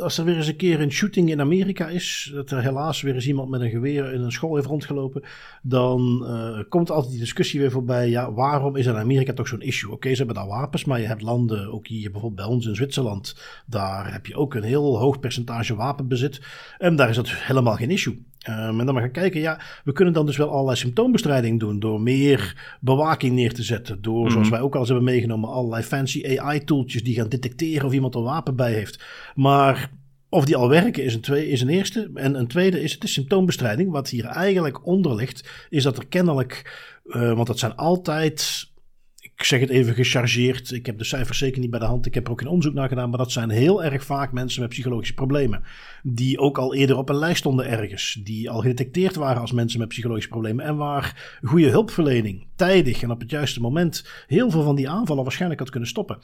als er weer eens een keer een shooting in Amerika is, dat er helaas weer eens iemand met een geweer in een school heeft rondgelopen, dan uh, komt altijd die discussie weer voorbij. Ja, waarom is in Amerika toch zo'n issue? Oké, ze hebben daar wapens, maar je hebt landen, ook hier bijvoorbeeld bij ons in Zwitserland, daar heb je ook een heel hoog percentage wapenbezit. En daar is dat helemaal geen issue. Um, en dan maar gaan kijken, ja, we kunnen dan dus wel allerlei symptoombestrijding doen door meer bewaking neer te zetten. Door, zoals wij ook al eens hebben meegenomen, allerlei fancy AI-tooltjes die gaan detecteren of iemand een wapen bij heeft. Maar of die al werken is een, twee, is een eerste. En een tweede is het de symptoombestrijding. Wat hier eigenlijk onder ligt, is dat er kennelijk, uh, want dat zijn altijd ik zeg het even gechargeerd. Ik heb de cijfers zeker niet bij de hand. Ik heb er ook geen onderzoek naar gedaan. Maar dat zijn heel erg vaak mensen met psychologische problemen. Die ook al eerder op een lijst stonden ergens. Die al gedetecteerd waren als mensen met psychologische problemen. En waar goede hulpverlening tijdig en op het juiste moment heel veel van die aanvallen waarschijnlijk had kunnen stoppen.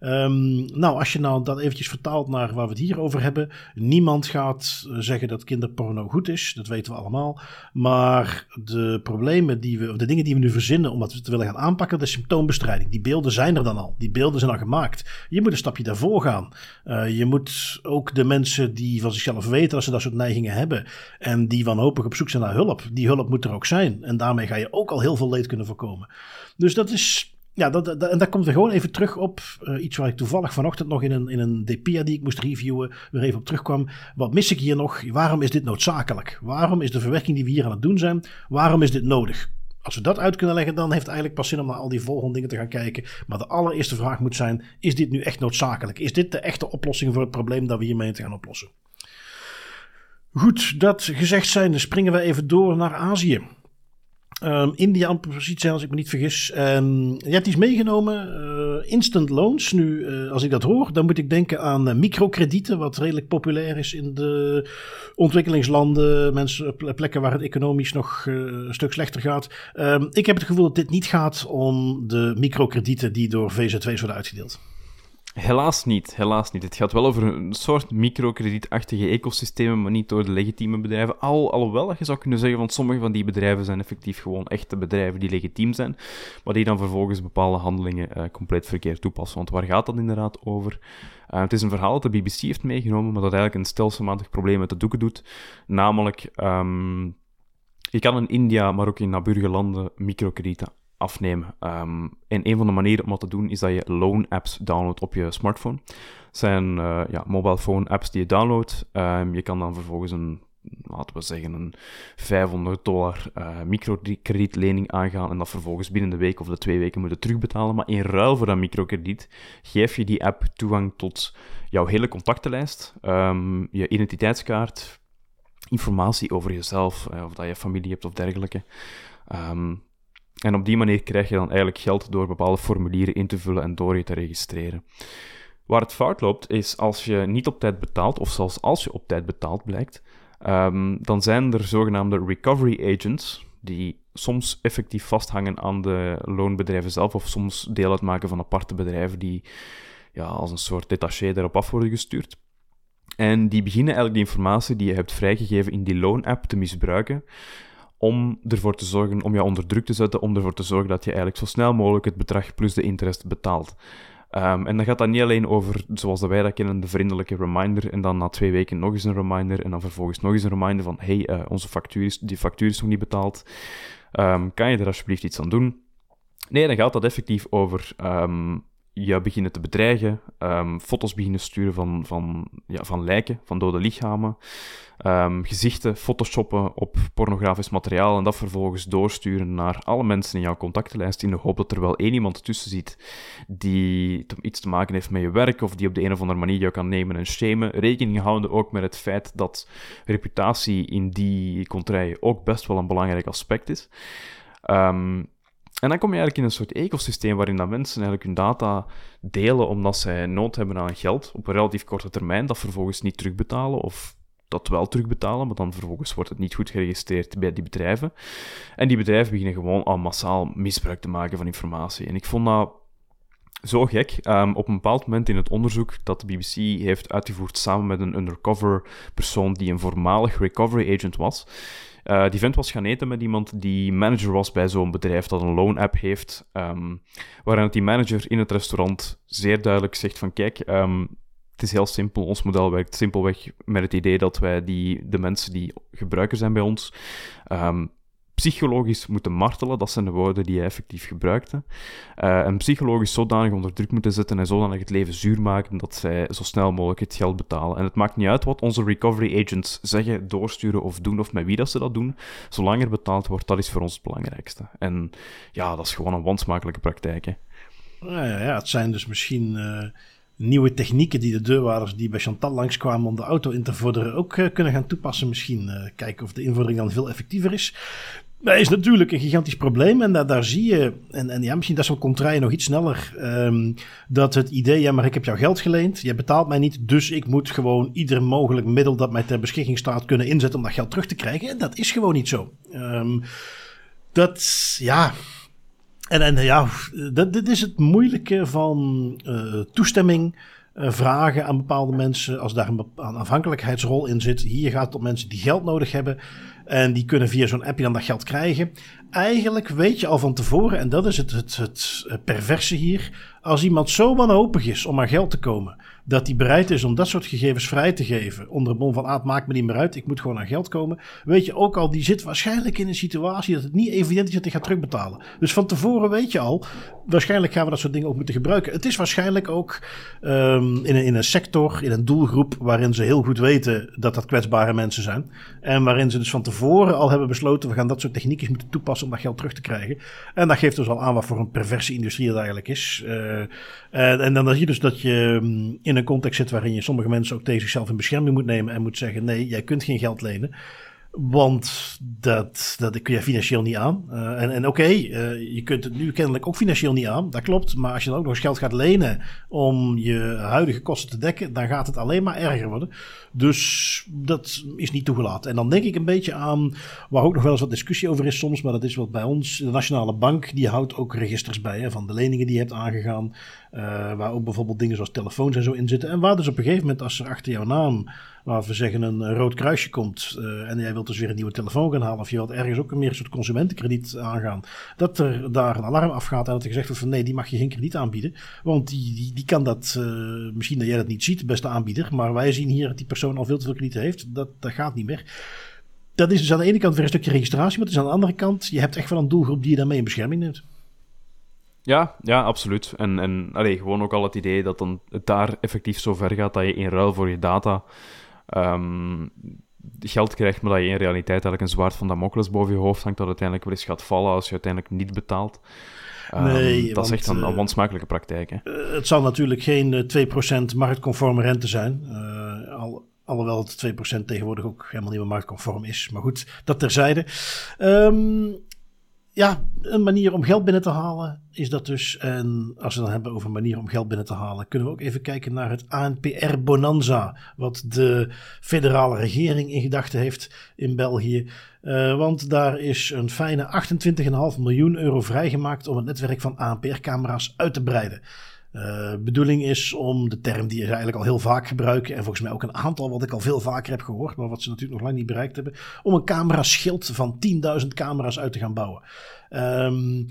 Um, nou, als je nou dat eventjes vertaalt naar waar we het hier over hebben. Niemand gaat zeggen dat kinderporno goed is. Dat weten we allemaal. Maar de problemen die we, of de dingen die we nu verzinnen om dat te willen gaan aanpakken, de symptoombestrijding. Die beelden zijn er dan al. Die beelden zijn al gemaakt. Je moet een stapje daarvoor gaan. Uh, je moet ook de mensen die van zichzelf weten dat ze dat soort neigingen hebben. En die wanhopig op zoek zijn naar hulp. Die hulp moet er ook zijn. En daarmee ga je ook al heel veel leed kunnen voorkomen. Dus dat is ja, dat, dat, en daar komt er gewoon even terug op. Uh, iets waar ik toevallig vanochtend nog in een, in een DPA die ik moest reviewen, weer even op terugkwam. Wat mis ik hier nog? Waarom is dit noodzakelijk? Waarom is de verwerking die we hier aan het doen zijn, waarom is dit nodig? Als we dat uit kunnen leggen, dan heeft het eigenlijk pas zin om naar al die volgende dingen te gaan kijken. Maar de allereerste vraag moet zijn: is dit nu echt noodzakelijk? Is dit de echte oplossing voor het probleem dat we hiermee te gaan oplossen? Goed, dat gezegd zijnde springen we even door naar Azië. Um, India precies zijn, als ik me niet vergis. Um, je hebt iets meegenomen, uh, instant loans. Nu, uh, als ik dat hoor, dan moet ik denken aan uh, microkredieten, wat redelijk populair is in de ontwikkelingslanden, mensen, plekken waar het economisch nog een stuk slechter gaat. Um, ik heb het gevoel dat dit niet gaat om de microkredieten die door VZ2's worden uitgedeeld. Helaas niet, helaas niet. Het gaat wel over een soort microkredietachtige ecosystemen, maar niet door de legitieme bedrijven. Al, alhoewel, je zou kunnen zeggen van sommige van die bedrijven zijn effectief gewoon echte bedrijven die legitiem zijn, maar die dan vervolgens bepaalde handelingen uh, compleet verkeerd toepassen. Want waar gaat dat inderdaad over? Uh, het is een verhaal dat de BBC heeft meegenomen, maar dat eigenlijk een stelselmatig probleem met de doeken doet. Namelijk, um, je kan in India, maar ook in naburige landen microkredieten afnemen. Um, en een van de manieren om dat te doen is dat je loan apps downloadt op je smartphone. Het zijn uh, ja, mobile phone apps die je downloadt. Um, je kan dan vervolgens een, laten we zeggen, een 500 dollar uh, microkredietlening aangaan en dat vervolgens binnen de week of de twee weken moeten terugbetalen. Maar in ruil voor dat microkrediet geef je die app toegang tot jouw hele contactenlijst, um, je identiteitskaart, informatie over jezelf, uh, of dat je familie hebt of dergelijke. En op die manier krijg je dan eigenlijk geld door bepaalde formulieren in te vullen en door je te registreren. Waar het fout loopt, is als je niet op tijd betaalt, of zelfs als je op tijd betaald blijkt, um, dan zijn er zogenaamde recovery agents, die soms effectief vasthangen aan de loonbedrijven zelf, of soms deel uitmaken van aparte bedrijven die ja, als een soort detaché daarop af worden gestuurd. En die beginnen eigenlijk die informatie die je hebt vrijgegeven in die loon-app te misbruiken om ervoor te zorgen, om jou onder druk te zetten, om ervoor te zorgen dat je eigenlijk zo snel mogelijk het bedrag plus de interest betaalt. Um, en dan gaat dat niet alleen over, zoals wij dat kennen, de vriendelijke reminder, en dan na twee weken nog eens een reminder, en dan vervolgens nog eens een reminder van, hey, uh, onze factuur is, die factuur is nog niet betaald, um, kan je er alsjeblieft iets aan doen? Nee, dan gaat dat effectief over um, je beginnen te bedreigen, um, foto's beginnen sturen van, van, ja, van lijken, van dode lichamen, um, gezichten photoshoppen op pornografisch materiaal en dat vervolgens doorsturen naar alle mensen in jouw contactenlijst in de hoop dat er wel één iemand tussen zit die iets te maken heeft met je werk of die op de een of andere manier jou kan nemen en shamen. Rekening houden ook met het feit dat reputatie in die contraien ook best wel een belangrijk aspect is. Um, en dan kom je eigenlijk in een soort ecosysteem waarin dat mensen eigenlijk hun data delen omdat zij nood hebben aan geld op een relatief korte termijn, dat vervolgens niet terugbetalen of dat wel terugbetalen, maar dan vervolgens wordt het niet goed geregistreerd bij die bedrijven. En die bedrijven beginnen gewoon al massaal misbruik te maken van informatie. En ik vond dat zo gek. Um, op een bepaald moment in het onderzoek dat de BBC heeft uitgevoerd samen met een undercover persoon die een voormalig recovery agent was, uh, die vent was gaan eten met iemand die manager was bij zo'n bedrijf dat een loan app heeft. Um, waarin die manager in het restaurant zeer duidelijk zegt van kijk, um, het is heel simpel. Ons model werkt simpelweg met het idee dat wij die, de mensen die gebruiker zijn bij ons um, psychologisch moeten martelen. Dat zijn de woorden die hij effectief gebruikte. Uh, en psychologisch zodanig onder druk moeten zetten en zodanig het leven zuur maken dat zij zo snel mogelijk het geld betalen. En het maakt niet uit wat onze recovery agents zeggen, doorsturen of doen of met wie dat ze dat doen. Zolang er betaald wordt, dat is voor ons het belangrijkste. En ja, dat is gewoon een wansmakelijke praktijk. Hè. Ja, ja, het zijn dus misschien... Uh nieuwe technieken die de deurwaarders die bij Chantal langskwamen om de auto in te vorderen ook uh, kunnen gaan toepassen. Misschien kijken of de invordering dan veel effectiever is. Dat is natuurlijk een gigantisch probleem. En daar, daar zie je, en, en ja, misschien dat zo'n contraille nog iets sneller, um, dat het idee, ja, maar ik heb jou geld geleend, jij betaalt mij niet, dus ik moet gewoon ieder mogelijk middel dat mij ter beschikking staat kunnen inzetten om dat geld terug te krijgen. En dat is gewoon niet zo. Um, dat, ja. En, en ja, dat, dit is het moeilijke van uh, toestemming. Uh, vragen aan bepaalde mensen als daar een afhankelijkheidsrol in zit. Hier gaat het om mensen die geld nodig hebben. En die kunnen via zo'n appje dan dat geld krijgen. Eigenlijk weet je al van tevoren, en dat is het, het, het perverse hier. Als iemand zo wanhopig is om aan geld te komen dat hij bereid is om dat soort gegevens vrij te geven. Onder het mom van, ah, het maakt me niet meer uit, ik moet gewoon aan geld komen. Weet je ook al, die zit waarschijnlijk in een situatie dat het niet evident is dat hij gaat terugbetalen. Dus van tevoren weet je al, waarschijnlijk gaan we dat soort dingen ook moeten gebruiken. Het is waarschijnlijk ook um, in, een, in een sector, in een doelgroep waarin ze heel goed weten dat dat kwetsbare mensen zijn. En waarin ze dus van tevoren al hebben besloten, we gaan dat soort technieken moeten toepassen om dat geld terug te krijgen. En dat geeft dus al aan wat voor een perverse industrie dat eigenlijk is. Uh, en, en dan zie je dus dat je um, in een context zit waarin je sommige mensen ook tegen zichzelf in bescherming moet nemen en moet zeggen: nee, jij kunt geen geld lenen. Want dat, dat kun je financieel niet aan. Uh, en en oké, uh, je kunt het nu kennelijk ook financieel niet aan. Dat klopt. Maar als je dan ook nog eens geld gaat lenen om je huidige kosten te dekken, dan gaat het alleen maar erger worden. Dus dat is niet toegelaten. En dan denk ik een beetje aan, waar ook nog wel eens wat discussie over is soms, maar dat is wat bij ons. De Nationale Bank, die houdt ook registers bij hè, van de leningen die je hebt aangegaan. Uh, waar ook bijvoorbeeld dingen zoals telefoons en zo in zitten. En waar dus op een gegeven moment, als er achter jouw naam waar we zeggen een rood kruisje komt uh, en jij wilt dus weer een nieuwe telefoon gaan halen of je wilt ergens ook meer een soort consumentenkrediet aangaan, dat er daar een alarm afgaat en dat er gezegd wordt van nee, die mag je geen krediet aanbieden, want die, die, die kan dat, misschien dat jij dat niet ziet, beste aanbieder, maar wij zien hier dat die persoon al veel te veel krediet heeft, dat, dat gaat niet meer. Dat is dus aan de ene kant weer een stukje registratie, maar het is aan de andere kant, je hebt echt wel een doelgroep die je daarmee in bescherming neemt. Ja, ja, absoluut. En, en allee, gewoon ook al het idee dat dan het daar effectief zo ver gaat dat je in ruil voor je data um, geld krijgt, maar dat je in realiteit eigenlijk een zwaard van Damocles boven je hoofd hangt, dat uiteindelijk wel eens gaat vallen als je uiteindelijk niet betaalt. Um, nee, dat is echt een, een wansmakelijke praktijk. Hè? Uh, het zal natuurlijk geen 2% marktconforme rente zijn. Uh, al, alhoewel het 2% tegenwoordig ook helemaal niet meer marktconform is. Maar goed, dat terzijde. Um, ja, een manier om geld binnen te halen is dat dus. En als we dan hebben over een manier om geld binnen te halen, kunnen we ook even kijken naar het ANPR Bonanza. Wat de federale regering in gedachten heeft in België. Uh, want daar is een fijne 28,5 miljoen euro vrijgemaakt om het netwerk van ANPR-camera's uit te breiden. Uh, bedoeling is om de term die ze eigenlijk al heel vaak gebruiken, en volgens mij ook een aantal wat ik al veel vaker heb gehoord, maar wat ze natuurlijk nog lang niet bereikt hebben, om een camera-schild van 10.000 camera's uit te gaan bouwen. Um,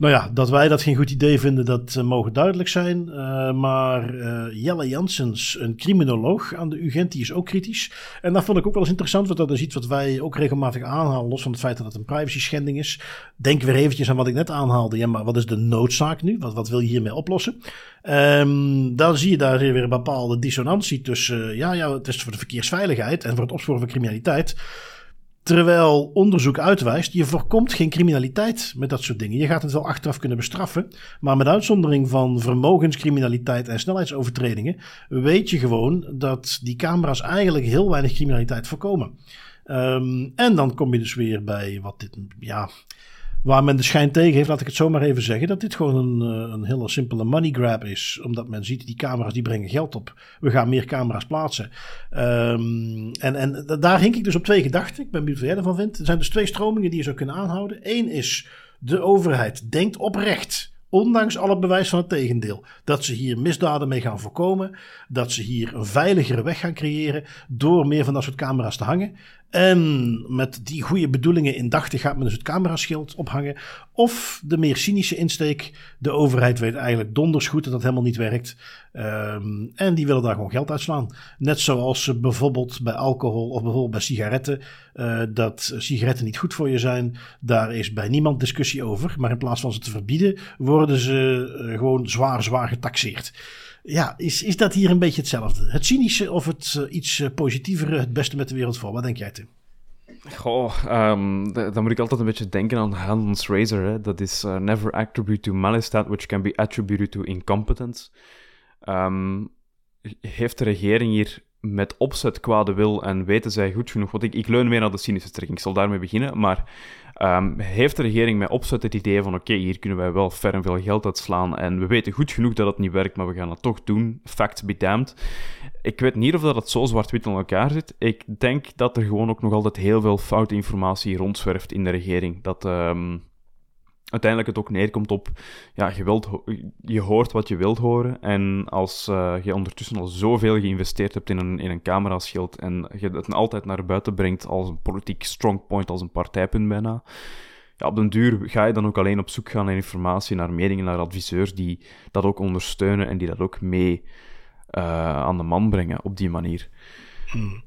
nou ja, dat wij dat geen goed idee vinden, dat uh, mogen duidelijk zijn. Uh, maar uh, Jelle Janssens, een criminoloog aan de UGent, die is ook kritisch. En dat vond ik ook wel eens interessant, want dat is iets wat wij ook regelmatig aanhalen, los van het feit dat het een privacy schending is. Denk weer eventjes aan wat ik net aanhaalde. Ja, maar wat is de noodzaak nu? Wat, wat wil je hiermee oplossen? Um, dan zie je daar weer een bepaalde dissonantie tussen, ja, ja, het is voor de verkeersveiligheid en voor het opsporen van criminaliteit. Terwijl onderzoek uitwijst, je voorkomt geen criminaliteit met dat soort dingen. Je gaat het wel achteraf kunnen bestraffen, maar met uitzondering van vermogenscriminaliteit en snelheidsovertredingen, weet je gewoon dat die camera's eigenlijk heel weinig criminaliteit voorkomen. Um, en dan kom je dus weer bij wat dit, ja, Waar men de schijn tegen heeft, laat ik het zo maar even zeggen, dat dit gewoon een, eh, een hele simpele money grab is. Omdat men ziet, die camera's die brengen geld op. We gaan meer camera's plaatsen. Um, en, en daar hink ik dus op twee gedachten. Ik ben benieuwd wat jij ervan vindt. Er zijn dus twee stromingen die je zou kunnen aanhouden. Eén is, de overheid denkt oprecht ondanks alle bewijs van het tegendeel, dat ze hier misdaden mee gaan voorkomen, dat ze hier een veiligere weg gaan creëren door meer van dat soort camera's te hangen. En met die goede bedoelingen in dachten gaat men dus het cameraschild ophangen. Of de meer cynische insteek, de overheid weet eigenlijk donders goed dat dat helemaal niet werkt. Um, en die willen daar gewoon geld uitslaan. Net zoals ze bijvoorbeeld bij alcohol of bijvoorbeeld bij sigaretten, uh, dat sigaretten niet goed voor je zijn. Daar is bij niemand discussie over. Maar in plaats van ze te verbieden, worden ze uh, gewoon zwaar, zwaar getaxeerd. Ja, is, is dat hier een beetje hetzelfde? Het cynische of het uh, iets uh, positievere, het beste met de wereld voor? Wat denk jij, Tim? Goh, um, dan moet ik altijd een beetje denken aan Handel's Razor. Dat is never attribute to malice that which can be attributed to incompetence. Um, heeft de regering hier met opzet kwade wil en weten zij goed genoeg... Want ik, ik leun meer naar de cynische strekking, ik zal daarmee beginnen. Maar Um, heeft de regering met opzet het idee van oké, hier kunnen wij wel ferm veel geld uitslaan en we weten goed genoeg dat het niet werkt, maar we gaan het toch doen. Fact be damned. Ik weet niet of dat het zo zwart-wit in elkaar zit. Ik denk dat er gewoon ook nog altijd heel veel foute informatie rondzwerft in de regering. Dat... Um, uiteindelijk het ook neerkomt op, ja, je, wilt, je hoort wat je wilt horen. En als uh, je ondertussen al zoveel geïnvesteerd hebt in een, in een cameraschild en je het altijd naar buiten brengt als een politiek strongpoint, als een partijpunt bijna, ja, op den duur ga je dan ook alleen op zoek gaan naar informatie, naar meningen, naar adviseurs die dat ook ondersteunen en die dat ook mee uh, aan de man brengen op die manier. Hmm.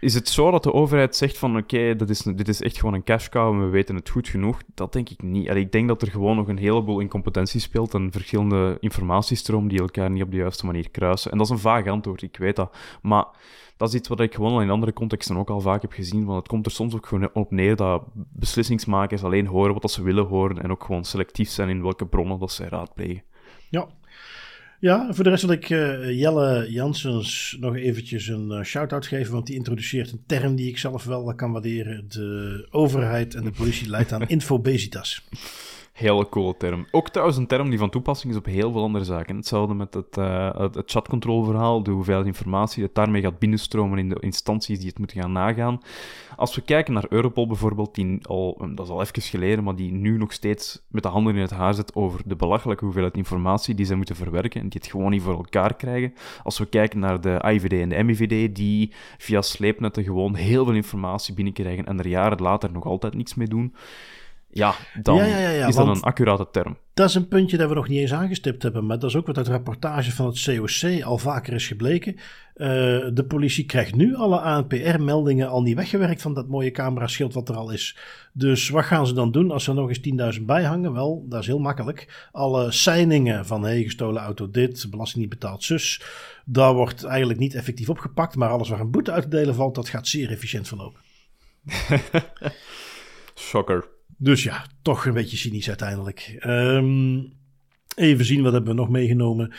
Is het zo dat de overheid zegt van oké, okay, is, dit is echt gewoon een cash cow en we weten het goed genoeg? Dat denk ik niet. Allee, ik denk dat er gewoon nog een heleboel incompetentie speelt en verschillende informatiestromen die elkaar niet op de juiste manier kruisen. En dat is een vaag antwoord, ik weet dat. Maar dat is iets wat ik gewoon al in andere contexten ook al vaak heb gezien. Want het komt er soms ook gewoon op neer dat beslissingsmakers alleen horen wat ze willen horen en ook gewoon selectief zijn in welke bronnen dat ze raadplegen. Ja, ja, voor de rest wil ik uh, Jelle Janssens nog eventjes een uh, shout-out geven, want die introduceert een term die ik zelf wel kan waarderen. De overheid en de politie leidt aan infobesitas. Hele coole term. Ook trouwens een term die van toepassing is op heel veel andere zaken. Hetzelfde met het, uh, het, chatcontroleverhaal, de hoeveelheid informatie dat daarmee gaat binnenstromen in de instanties die het moeten gaan nagaan. Als we kijken naar Europol bijvoorbeeld, die al, dat is al even geleden, maar die nu nog steeds met de handen in het haar zit over de belachelijke hoeveelheid informatie die ze moeten verwerken en die het gewoon niet voor elkaar krijgen. Als we kijken naar de IVD en de MIVD, die via sleepnetten gewoon heel veel informatie binnenkrijgen en er jaren later nog altijd niks mee doen ja, dan is dat een accurate term. Dat is een puntje dat we nog niet eens aangestipt hebben, maar dat is ook wat uit rapportage van het COC al vaker is gebleken. Uh, de politie krijgt nu alle ANPR-meldingen al niet weggewerkt van dat mooie cameraschild wat er al is. Dus wat gaan ze dan doen als er nog eens 10.000 bij hangen? Wel, dat is heel makkelijk. Alle seiningen van hey, gestolen auto dit, belasting niet betaald zus, daar wordt eigenlijk niet effectief opgepakt, maar alles waar een boete uit te delen valt, dat gaat zeer efficiënt verlopen. Shocker. Dus ja, toch een beetje cynisch uiteindelijk. Ehm, even zien, wat hebben we nog meegenomen?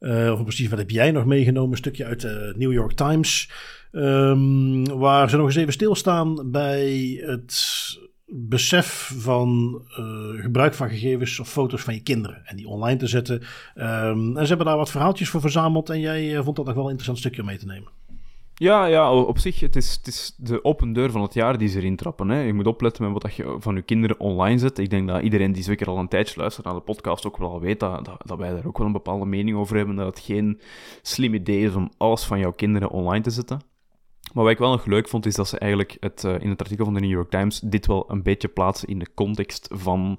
Uh, of precies, wat heb jij nog meegenomen? Een stukje uit de New York Times. Um, waar ze nog eens even stilstaan bij het besef van uh, gebruik van gegevens of foto's van je kinderen. En die online te zetten. Um, en ze hebben daar wat verhaaltjes voor verzameld. En jij vond dat nog wel een interessant stukje om mee te nemen. Ja, ja, op zich, het is, het is de open deur van het jaar die ze erin trappen. Hè. Je moet opletten met wat je van je kinderen online zet. Ik denk dat iedereen die zeker al een tijdje luistert naar de podcast ook wel weet dat, dat, wij daar ook wel een bepaalde mening over hebben. Dat het geen slim idee is om alles van jouw kinderen online te zetten. Maar wat ik wel nog leuk vond, is dat ze eigenlijk het, uh, in het artikel van de New York Times dit wel een beetje plaatsen in de context van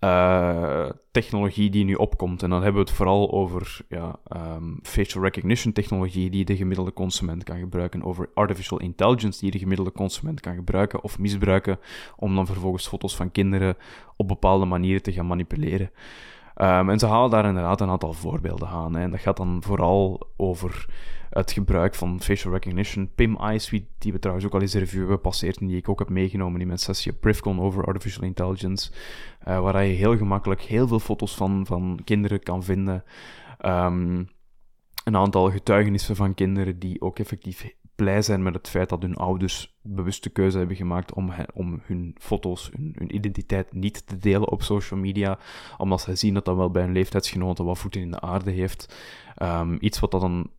uh, technologie die nu opkomt. En dan hebben we het vooral over ja, um, facial recognition technologie die de gemiddelde consument kan gebruiken, over artificial intelligence die de gemiddelde consument kan gebruiken of misbruiken om dan vervolgens foto's van kinderen op bepaalde manieren te gaan manipuleren. Um, en ze halen daar inderdaad een aantal voorbeelden aan. Hè. En dat gaat dan vooral over het gebruik van facial recognition. PIM iSuite, die we trouwens ook al eens in review hebben gepasseerd en die ik ook heb meegenomen in mijn sessie op Privcon over artificial intelligence, uh, waar je heel gemakkelijk heel veel foto's van, van kinderen kan vinden. Um, een aantal getuigenissen van kinderen die ook effectief blij zijn met het feit dat hun ouders bewuste keuze hebben gemaakt om, om hun foto's, hun, hun, identiteit niet te delen op social media, omdat zij zien dat dat wel bij hun leeftijdsgenoten wat voeten in de aarde heeft. Um, iets wat dat dan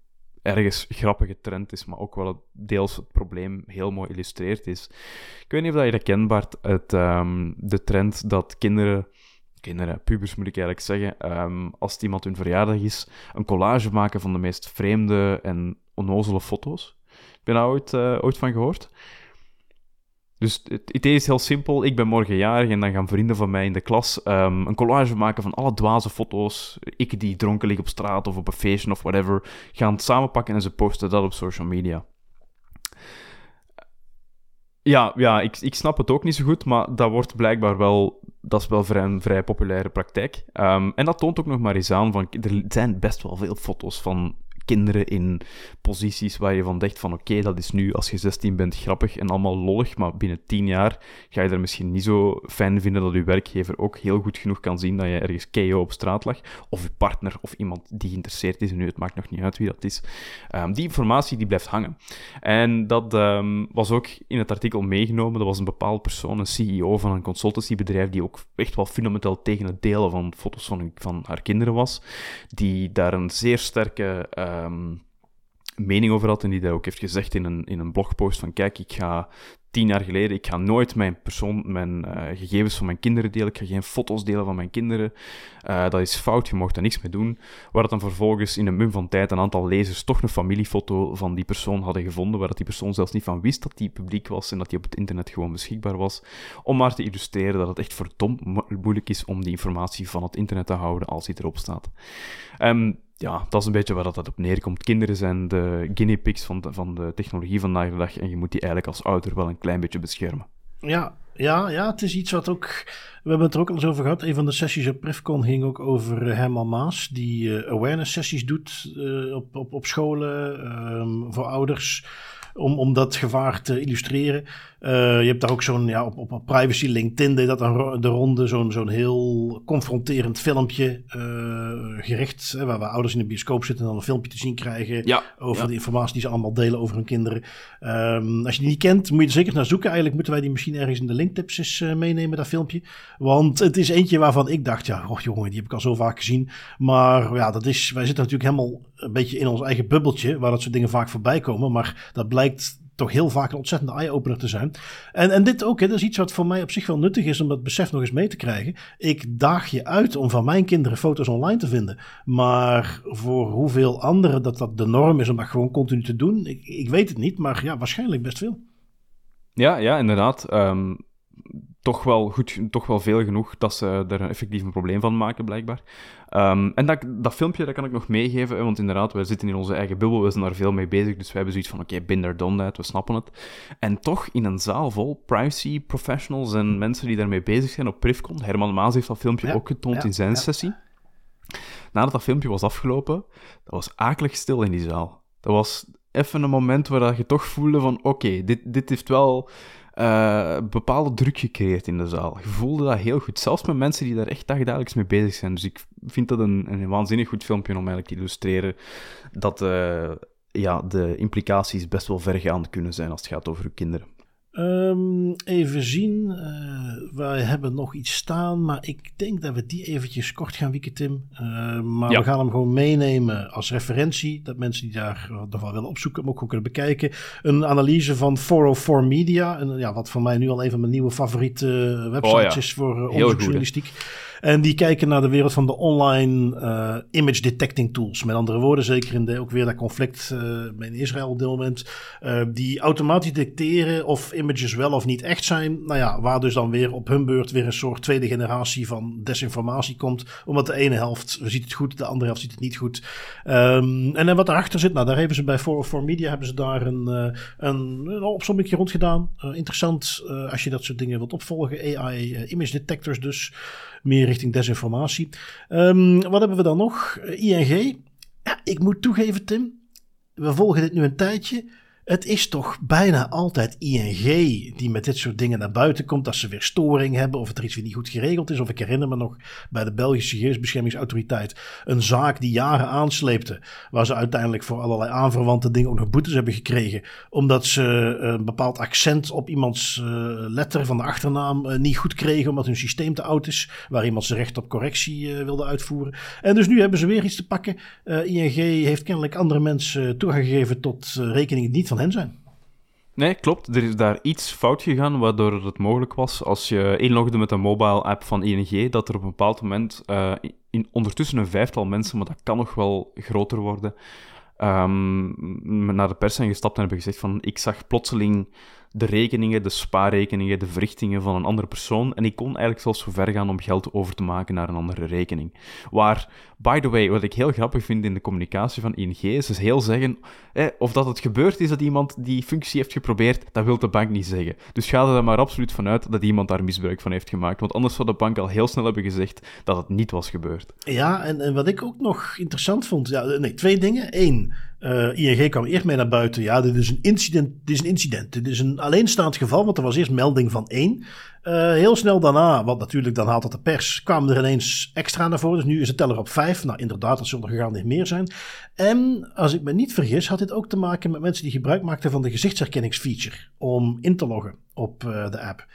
ergens grappige trend is, maar ook wel deels het probleem heel mooi illustreerd is. Ik weet niet of je dat Bart, het, um, de trend dat kinderen, kinderen, pubers moet ik eigenlijk zeggen, um, als het iemand hun verjaardag is, een collage maken van de meest vreemde en onnozele foto's. Je daar ooit, uh, ooit van gehoord? Dus het idee is heel simpel. Ik ben morgen jarig en dan gaan vrienden van mij in de klas um, een collage maken van alle dwaze foto's. Ik die dronken lig op straat of op een feestje of whatever. Gaan het samenpakken en ze posten dat op social media. Ja, ja ik, ik snap het ook niet zo goed, maar dat wordt blijkbaar wel... Dat is wel vrij, een vrij populaire praktijk. Um, en dat toont ook nog maar eens aan van... Er zijn best wel veel foto's van kinderen in posities waar je van denkt van oké, dat is nu als je 16 bent grappig en allemaal lollig, maar binnen 10 jaar ga je er misschien niet zo fijn vinden dat je werkgever ook heel goed genoeg kan zien dat je ergens KO op straat lag, of je partner of iemand die geïnteresseerd is, en nu het maakt nog niet uit wie dat is. Um, die informatie die blijft hangen. En dat um, was ook in het artikel meegenomen, dat was een bepaald persoon, een CEO van een consultancybedrijf, die ook echt wel fundamenteel tegen het delen van foto's van, van haar kinderen was, die daar een zeer sterke um, mening over had en die daar ook heeft gezegd in een, in een blogpost van kijk, ik ga tien jaar geleden, ik ga nooit mijn, persoon, mijn uh, gegevens van mijn kinderen delen, ik ga geen foto's delen van mijn kinderen. Uh, dat is fout, je mocht daar niks mee doen. Waar het dan vervolgens in een mum van tijd een aantal lezers toch een familiefoto van die persoon hadden gevonden, waar dat die persoon zelfs niet van wist dat die publiek was en dat die op het internet gewoon beschikbaar was. Om maar te illustreren dat het echt verdomd moeilijk is om die informatie van het internet te houden als die erop staat. Um, ja, dat is een beetje waar dat op neerkomt. Kinderen zijn de guinea pigs van de, van de technologie vandaag de dag en je moet die eigenlijk als ouder wel een klein beetje beschermen. Ja, ja, ja, het is iets wat ook. We hebben het er ook al eens over gehad. Een van de sessies op Prefcon ging ook over Herman Maas, die uh, awareness sessies doet uh, op, op, op scholen um, voor ouders om, om dat gevaar te illustreren. Uh, je hebt daar ook zo'n, ja, op, op privacy LinkedIn deed dat dan de ronde, zo'n zo'n heel confronterend filmpje uh, gericht, hè, waar, waar ouders in de bioscoop zitten en dan een filmpje te zien krijgen ja, over de informatie die ze allemaal delen over hun kinderen. Um, als je die niet kent, moet je er zeker naar zoeken. Eigenlijk moeten wij die misschien ergens in de linktips eens uh, meenemen, dat filmpje. Want het is eentje waarvan ik dacht, ja, oh jongen, die heb ik al zo vaak gezien. Maar ja, dat is, wij zitten natuurlijk helemaal een beetje in ons eigen bubbeltje, waar dat soort dingen vaak voorbij komen. Maar dat blijkt toch heel vaak een ontzettende eye-opener te zijn. En, en dit ook, hè, dat is iets wat voor mij op zich wel nuttig is om dat besef nog eens mee te krijgen. Ik daag je uit om van mijn kinderen foto's online te vinden. Maar voor hoeveel anderen dat dat de norm is om dat gewoon continu te doen, ik, ik weet het niet, maar ja, waarschijnlijk best veel. Ja, ja, inderdaad. Um, toch wel goed, toch wel veel genoeg dat ze er effectief een probleem van maken, blijkbaar. Um, en dat, dat filmpje dat kan ik nog meegeven, want inderdaad, wij zitten in onze eigen bubbel, we zijn daar veel mee bezig, dus wij hebben zoiets van, oké, okay, binder done that, we snappen het. En toch in een zaal vol privacy professionals en mensen die daarmee bezig zijn op Privcon. Herman Maas heeft dat filmpje ook getoond in zijn sessie. Nadat dat filmpje was afgelopen, dat was akelig stil in die zaal. Dat was even een moment waar je toch voelde van, oké, dit, dit heeft wel uh, bepaalde druk gecreëerd in de zaal. Je voelde dat heel goed, zelfs met mensen die daar echt dagelijks mee bezig zijn. Dus ik vind dat een, een waanzinnig goed filmpje om eigenlijk te illustreren dat uh, ja, de implicaties best wel vergaand kunnen zijn als het gaat over uw kinderen. Um, even zien. Uh, wij hebben nog iets staan, maar ik denk dat we die eventjes kort gaan wieken, Tim. Uh, maar ja. we gaan hem gewoon meenemen als referentie. Dat mensen die daar nog wel willen opzoeken, hem ook gewoon kunnen bekijken. Een analyse van 404 Media. En, ja, wat voor mij nu al een van mijn nieuwe favoriete websites oh, ja. is voor onderzoeksjournalistiek. En die kijken naar de wereld van de online uh, image detecting tools. Met andere woorden, zeker in de, ook weer dat conflict uh, in Israël op dit moment. Uh, die automatisch detecteren of images wel of niet echt zijn. Nou ja, waar dus dan weer op hun beurt weer een soort tweede generatie van desinformatie komt. Omdat de ene helft ziet het goed, de andere helft ziet het niet goed. Um, en wat daarachter zit, nou daar hebben ze bij 404 Media hebben ze daar een, een, een opzomming rond gedaan. interessant als je dat soort dingen wilt opvolgen. AI image detectors dus meer richting desinformatie. Um, wat hebben we dan nog? ING. Ja, ik moet toegeven, Tim. We volgen dit nu een tijdje. Het is toch bijna altijd ING die met dit soort dingen naar buiten komt. Als ze weer storing hebben of het er iets weer niet goed geregeld is. Of ik herinner me nog bij de Belgische Gegevensbeschermingsautoriteit een zaak die jaren aansleepte. Waar ze uiteindelijk voor allerlei aanverwante dingen ook nog boetes hebben gekregen. Omdat ze een bepaald accent op iemands uh, letter van de achternaam uh, niet goed kregen. Omdat hun systeem te oud is. Waar iemand zijn recht op correctie wilde uitvoeren. En dus nu hebben ze weer iets te pakken. ING heeft kennelijk andere mensen toegang gegeven tot rekeningen die niet van hen zijn. Nee, klopt. Er is daar iets fout gegaan, waardoor het mogelijk was als je inlogde met een mobile app van ING, dat er op een bepaald moment uh, in, ondertussen een vijftal mensen, maar dat kan nog wel groter worden, um, naar de pers zijn gestapt en hebben gezegd van ik zag plotseling de rekeningen, de spaarrekeningen, de verrichtingen van een andere persoon. En ik kon eigenlijk zelfs zo ver gaan om geld over te maken naar een andere rekening. Waar, by the way, wat ik heel grappig vind in de communicatie van ING, is dus heel zeggen, of dat het gebeurd is dat iemand die functie heeft geprobeerd, dat wil de bank niet zeggen. Dus ga er maar absoluut vanuit dat iemand daar misbruik van heeft gemaakt. Want anders zou de bank al heel snel hebben gezegd dat het niet was gebeurd. Ja, en, en wat ik ook nog interessant vond, ja, nee, twee dingen. Eén, uh, ING kwam eerst mee naar buiten. Ja, dit is een incident. Dit is een incident. Dit is een alleenstaand geval, want er was eerst melding van één. Uh, heel snel daarna, wat natuurlijk dan haalt dat de pers, kwamen er ineens extra naar voren. Dus nu is het teller op vijf. Nou, inderdaad, dat zullen er gegarandeerd meer zijn. En als ik me niet vergis, had dit ook te maken met mensen die gebruik maakten van de gezichtsherkenningsfeature om in te loggen op uh, de app.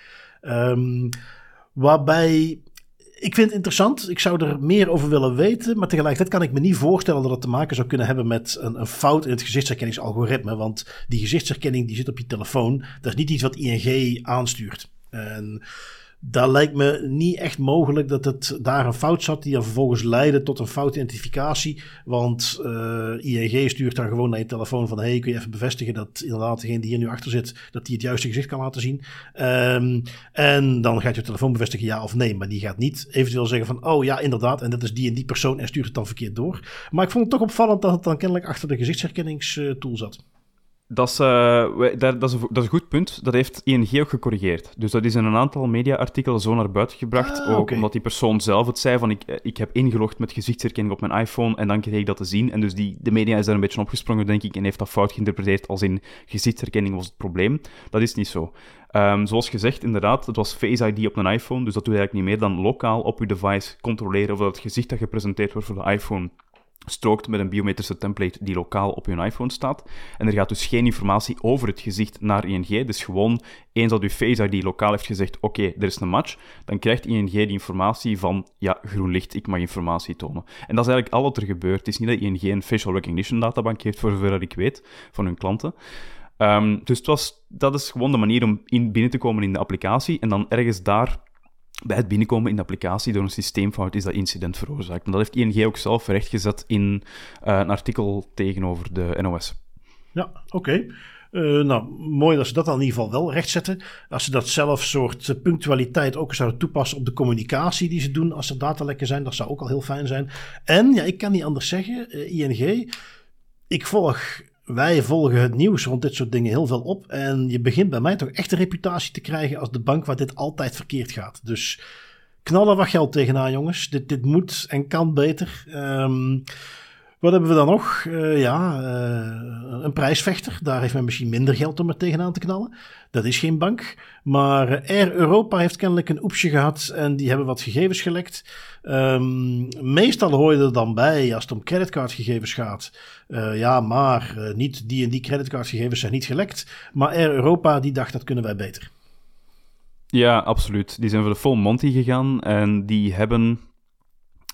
Um, waarbij ik vind het interessant. Ik zou er meer over willen weten. Maar tegelijkertijd kan ik me niet voorstellen dat het te maken zou kunnen hebben met een, een fout in het gezichtsherkenningsalgoritme. Want die gezichtsherkenning die zit op je telefoon. Dat is niet iets wat ING aanstuurt. En daar lijkt me niet echt mogelijk dat het daar een fout zat die dan vervolgens leidde tot een foutidentificatie. Want uh, stuurt dan gewoon naar je telefoon van hey, kun je even bevestigen dat inderdaad degene die hier nu achter zit, dat die het juiste gezicht kan laten zien. Um, en dan gaat je telefoon bevestigen ja of nee, maar die gaat niet eventueel zeggen van oh ja inderdaad en dat is die en die persoon en stuurt het dan verkeerd door. Maar ik vond het toch opvallend dat het dan kennelijk achter de gezichtsherkenningstool zat. Dat is, uh, dat, dat, is een, dat is een goed punt. Dat heeft ING ook gecorrigeerd. Dus dat is in een aantal mediaartikelen zo naar buiten gebracht. Ah, ook omdat die persoon zelf het zei van ik, eh, ik heb ingelogd met gezichtsherkenning op mijn iPhone en dan kreeg ik dat te zien. En dus die, de media is daar een beetje opgesprongen, denk ik, en heeft dat fout geïnterpreteerd als in gezichtsherkenning was het probleem. Dat is niet zo. Um, zoals gezegd, inderdaad, het was Face ID op een iPhone, dus dat doe je eigenlijk niet meer dan lokaal op je device controleren of dat het gezicht dat gepresenteerd wordt voor de iPhone strookt met een biometrische template die lokaal op je iPhone staat. En er gaat dus geen informatie over het gezicht naar ING. Dus gewoon, eens dat je Face ID lokaal heeft gezegd, oké, er is een match, dan krijgt ING die informatie van, ja, groen licht, ik mag informatie tonen. En dat is eigenlijk al wat er gebeurt. Het is niet dat ING een facial recognition databank heeft, voor zover ik weet, van hun klanten. Um, dus het was, dat is gewoon de manier om in binnen te komen in de applicatie en dan ergens daar bij het binnenkomen in de applicatie door een systeemfout is dat incident veroorzaakt. En dat heeft ING ook zelf rechtgezet in uh, een artikel tegenover de NOS. Ja, oké. Eh, nou, mooi dat ze dat in ieder geval wel rechtzetten. Als ze dat zelf soort punctualiteit ook zouden toepassen op de communicatie die ze doen als er datalekken zijn, dat zou ook al heel fijn zijn. En, ja, ik kan niet anders zeggen, ING, ik volg wij volgen het nieuws rond dit soort dingen heel veel op. En je begint bij mij toch echt een reputatie te krijgen als de bank waar dit altijd verkeerd gaat. Dus knallen wat geld tegenaan, jongens. Dit, dit moet en kan beter. Um, wat hebben we dan nog? Uh, ja, uh, een prijsvechter. Daar heeft men misschien minder geld om er tegenaan te knallen. Dat is geen bank. Maar Air Europa heeft kennelijk een oepsje gehad en die hebben wat gegevens gelekt. Um, meestal hoor je er dan bij als het om creditcardgegevens gaat. Uh, ja, maar niet die en die creditcardgegevens zijn niet gelekt. Maar Air Europa die dacht dat kunnen wij beter. Ja, absoluut. Die zijn voor de full Monty gegaan en die hebben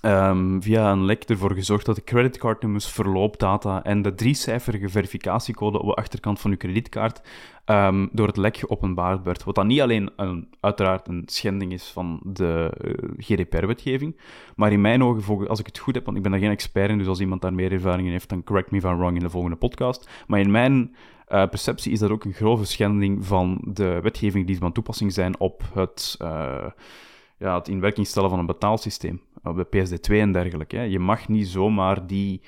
um, via een lek ervoor gezorgd dat de creditcardnummers, verloopdata en de driecijferige verificatiecode op de achterkant van uw kredietkaart um, door het lek geopenbaard werd. Wat dan niet alleen een, uiteraard een schending is van de eh, GDPR-wetgeving, maar in mijn ogen, als ik het goed heb, want ik ben daar geen expert in, dus als iemand daar meer ervaring in heeft, dan correct me if I'm wrong in de volgende podcast. Maar in mijn uh, perceptie is dat ook een grove schending van de wetgeving die van toepassing zijn op het... Uh, ja, het in werking stellen van een betaalsysteem, de PSD2 en dergelijke. Hè. Je mag niet zomaar die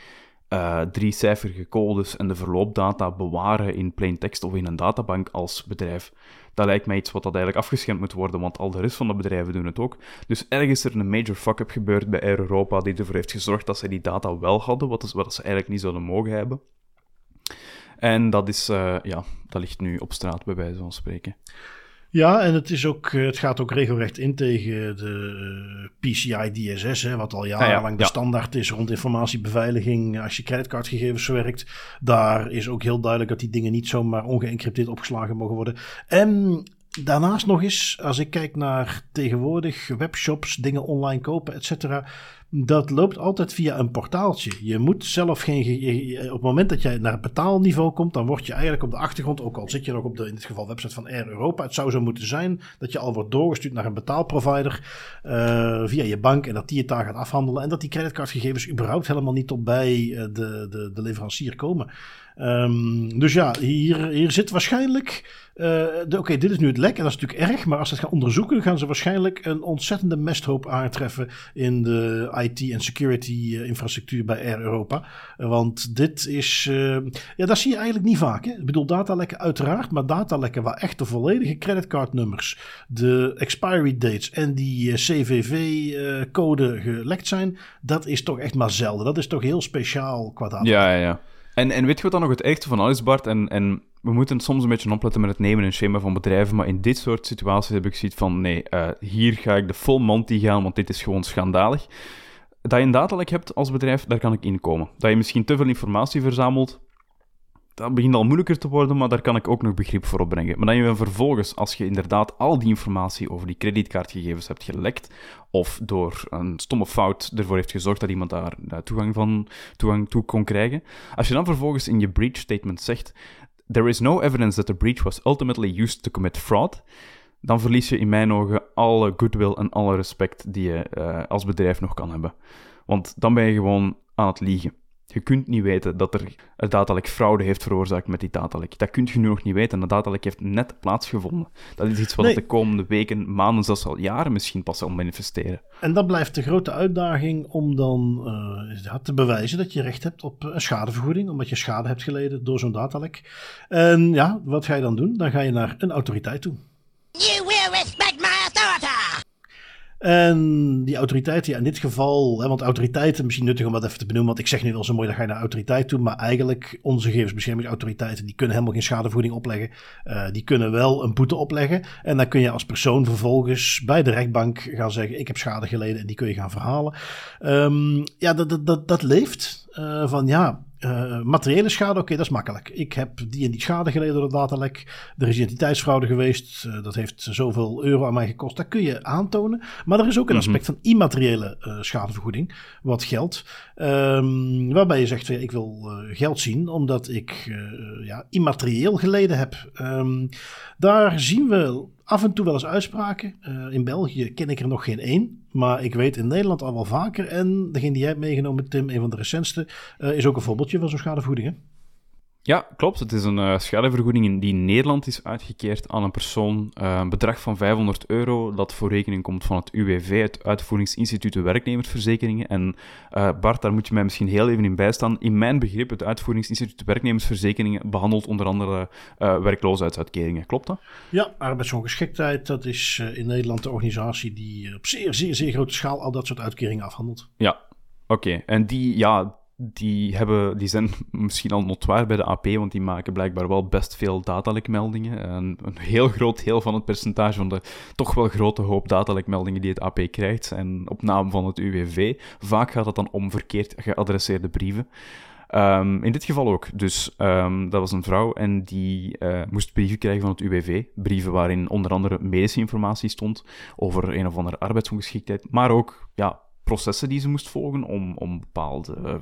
uh, drie-cijferige codes en de verloopdata bewaren in plain text of in een databank als bedrijf. Dat lijkt mij iets wat dat eigenlijk afgeschermd moet worden, want al de rest van de bedrijven doen het ook. Dus ergens is er een major fuck-up gebeurd bij Air Europa die ervoor heeft gezorgd dat ze die data wel hadden, wat, wat ze eigenlijk niet zouden mogen hebben. En dat, is, uh, ja, dat ligt nu op straat, bij wijze van spreken. Ja, en het, is ook, eh, het gaat ook regelrecht in tegen de eh, PCI DSS, hè, wat al jarenlang de standaard is rond informatiebeveiliging als je creditcardgegevens verwerkt. Daar is ook heel duidelijk dat die dingen niet zomaar ongeëncrypteerd opgeslagen mogen worden. En daarnaast nog eens, als ik kijk naar tegenwoordig webshops, dingen online kopen, et cetera dat loopt altijd via een portaaltje. Je moet zelf geen. Op het moment dat jij naar het betaalniveau komt, dan word je eigenlijk op de achtergrond, ook al zit je nog op de, in dit geval, website van Air Europa. Het zou zo moeten zijn dat je al wordt doorgestuurd naar een betaalprovider uh, via je bank en dat die het daar gaat afhandelen. En dat die creditcardgegevens überhaupt helemaal niet tot bij eh, de, de, de leverancier komen. Um, dus ja, hier, hier zit waarschijnlijk. Uh, Oké, dit is nu het lek en dat is natuurlijk erg. Maar als ze het gaan onderzoeken, gaan ze waarschijnlijk een ontzettende mesthoop aantreffen in de IT- en security-infrastructuur bij Air Europa. want dit is. Uh, ja, dat zie je eigenlijk niet vaak. Hè? Ik bedoel, datalekken uiteraard, maar datalekken waar echt de volledige creditcardnummers, de expiry dates en die CVV-code gelekt zijn, dat is toch echt maar zelden. Dat is toch heel speciaal qua data. Ja, ja, ja. En, en weet je wat dan nog het echte van alles, Bart? En, en we moeten soms een beetje opletten met het nemen en schema van bedrijven, maar in dit soort situaties heb ik zoiets van, nee, uh, hier ga ik de full Monty gaan, want dit is gewoon schandalig. Dat je een datalek hebt als bedrijf, daar kan ik inkomen. Dat je misschien te veel informatie verzamelt, dat begint al moeilijker te worden, maar daar kan ik ook nog begrip voor opbrengen. Maar dan je vervolgens, als je inderdaad al die informatie over die creditcardgegevens hebt gelekt, of door een stomme fout ervoor heeft gezorgd dat iemand daar toegang, van, toegang toe kon krijgen, als je dan vervolgens in je breach statement zegt, there is no evidence that the breach was ultimately used to commit fraud, dan verlies je in mijn ogen alle goodwill en alle respect die je uh, als bedrijf nog kan hebben. Want dan ben je gewoon aan het liegen. Je kunt niet weten dat er een datalek fraude heeft veroorzaakt met die datalek. Dat kun je nu nog niet weten. Een datalek heeft net plaatsgevonden. Dat is iets wat nee. de komende weken, maanden, zelfs al jaren misschien pas zal manifesteren. En dat blijft de grote uitdaging om dan uh, te bewijzen dat je recht hebt op een schadevergoeding, omdat je schade hebt geleden door zo'n datalek. En ja, wat ga je dan doen? Dan ga je naar een autoriteit toe. You will respect! En die autoriteiten, ja, in dit geval, hè, want autoriteiten, misschien nuttig om dat even te benoemen, want ik zeg nu wel zo mooi, dat ga je naar autoriteit toe, maar eigenlijk onze gegevensbeschermingsautoriteiten, die kunnen helemaal geen schadevoeding opleggen. Uh, die kunnen wel een boete opleggen en dan kun je als persoon vervolgens bij de rechtbank gaan zeggen, ik heb schade geleden en die kun je gaan verhalen. Um, ja, dat, dat, dat, leeft. Uh, van ja, uh, materiële schade, oké, dat is makkelijk. Ik heb die en die schade geleden door de datalek. Er is identiteitsfraude geweest. Uh, dat heeft zoveel euro aan mij gekost. Dat kun je aantonen. Maar er is ook een mhm. aspect van immateriële uh, schadevergoeding. Wat geldt. Um, waarbij je zegt, ik wil geld zien omdat ik ja, immaterieel geleden heb. Um, daar zien we af en toe wel eens uitspraken. Uh, in België ken ik er nog geen één. Maar ik weet in Nederland al wel vaker. En degene die jij hebt meegenomen, Tim, een van de recentste, uh, is ook een voorbeeldje van zo'n schadevergoeding. Hè? Ja, klopt. Het is een uh, schadevergoeding die in Nederland is uitgekeerd aan een persoon. Uh, een bedrag van 500 euro dat voor rekening komt van het UWV, het Uitvoeringsinstituut de Werknemersverzekeringen. En uh, Bart, daar moet je mij misschien heel even in bijstaan. In mijn begrip, het Uitvoeringsinstituut de Werknemersverzekeringen behandelt onder andere werkloosheidsuitkeringen. Klopt dat? Ja, arbeidsongeschiktheid, dat is in Nederland de organisatie die op zeer, zeer, zeer grote schaal al dat soort uitkeringen afhandelt. Ja, Oké, en die, ja, die, hebben, die zijn misschien al notwaar bij de AP, want die maken blijkbaar wel best veel datalekmeldingen. Een, een heel groot deel van het percentage van de toch wel grote hoop datalekmeldingen die het AP krijgt, en op naam van het UWV. Vaak gaat het dan om verkeerd geadresseerde brieven. Um, in dit geval ook. Dus um, dat was een vrouw en die uh, moest brieven krijgen van het UWV. Brieven waarin onder andere medische informatie stond over een of andere arbeidsongeschiktheid, maar ook ja, processen die ze moest volgen om, om bepaalde uh,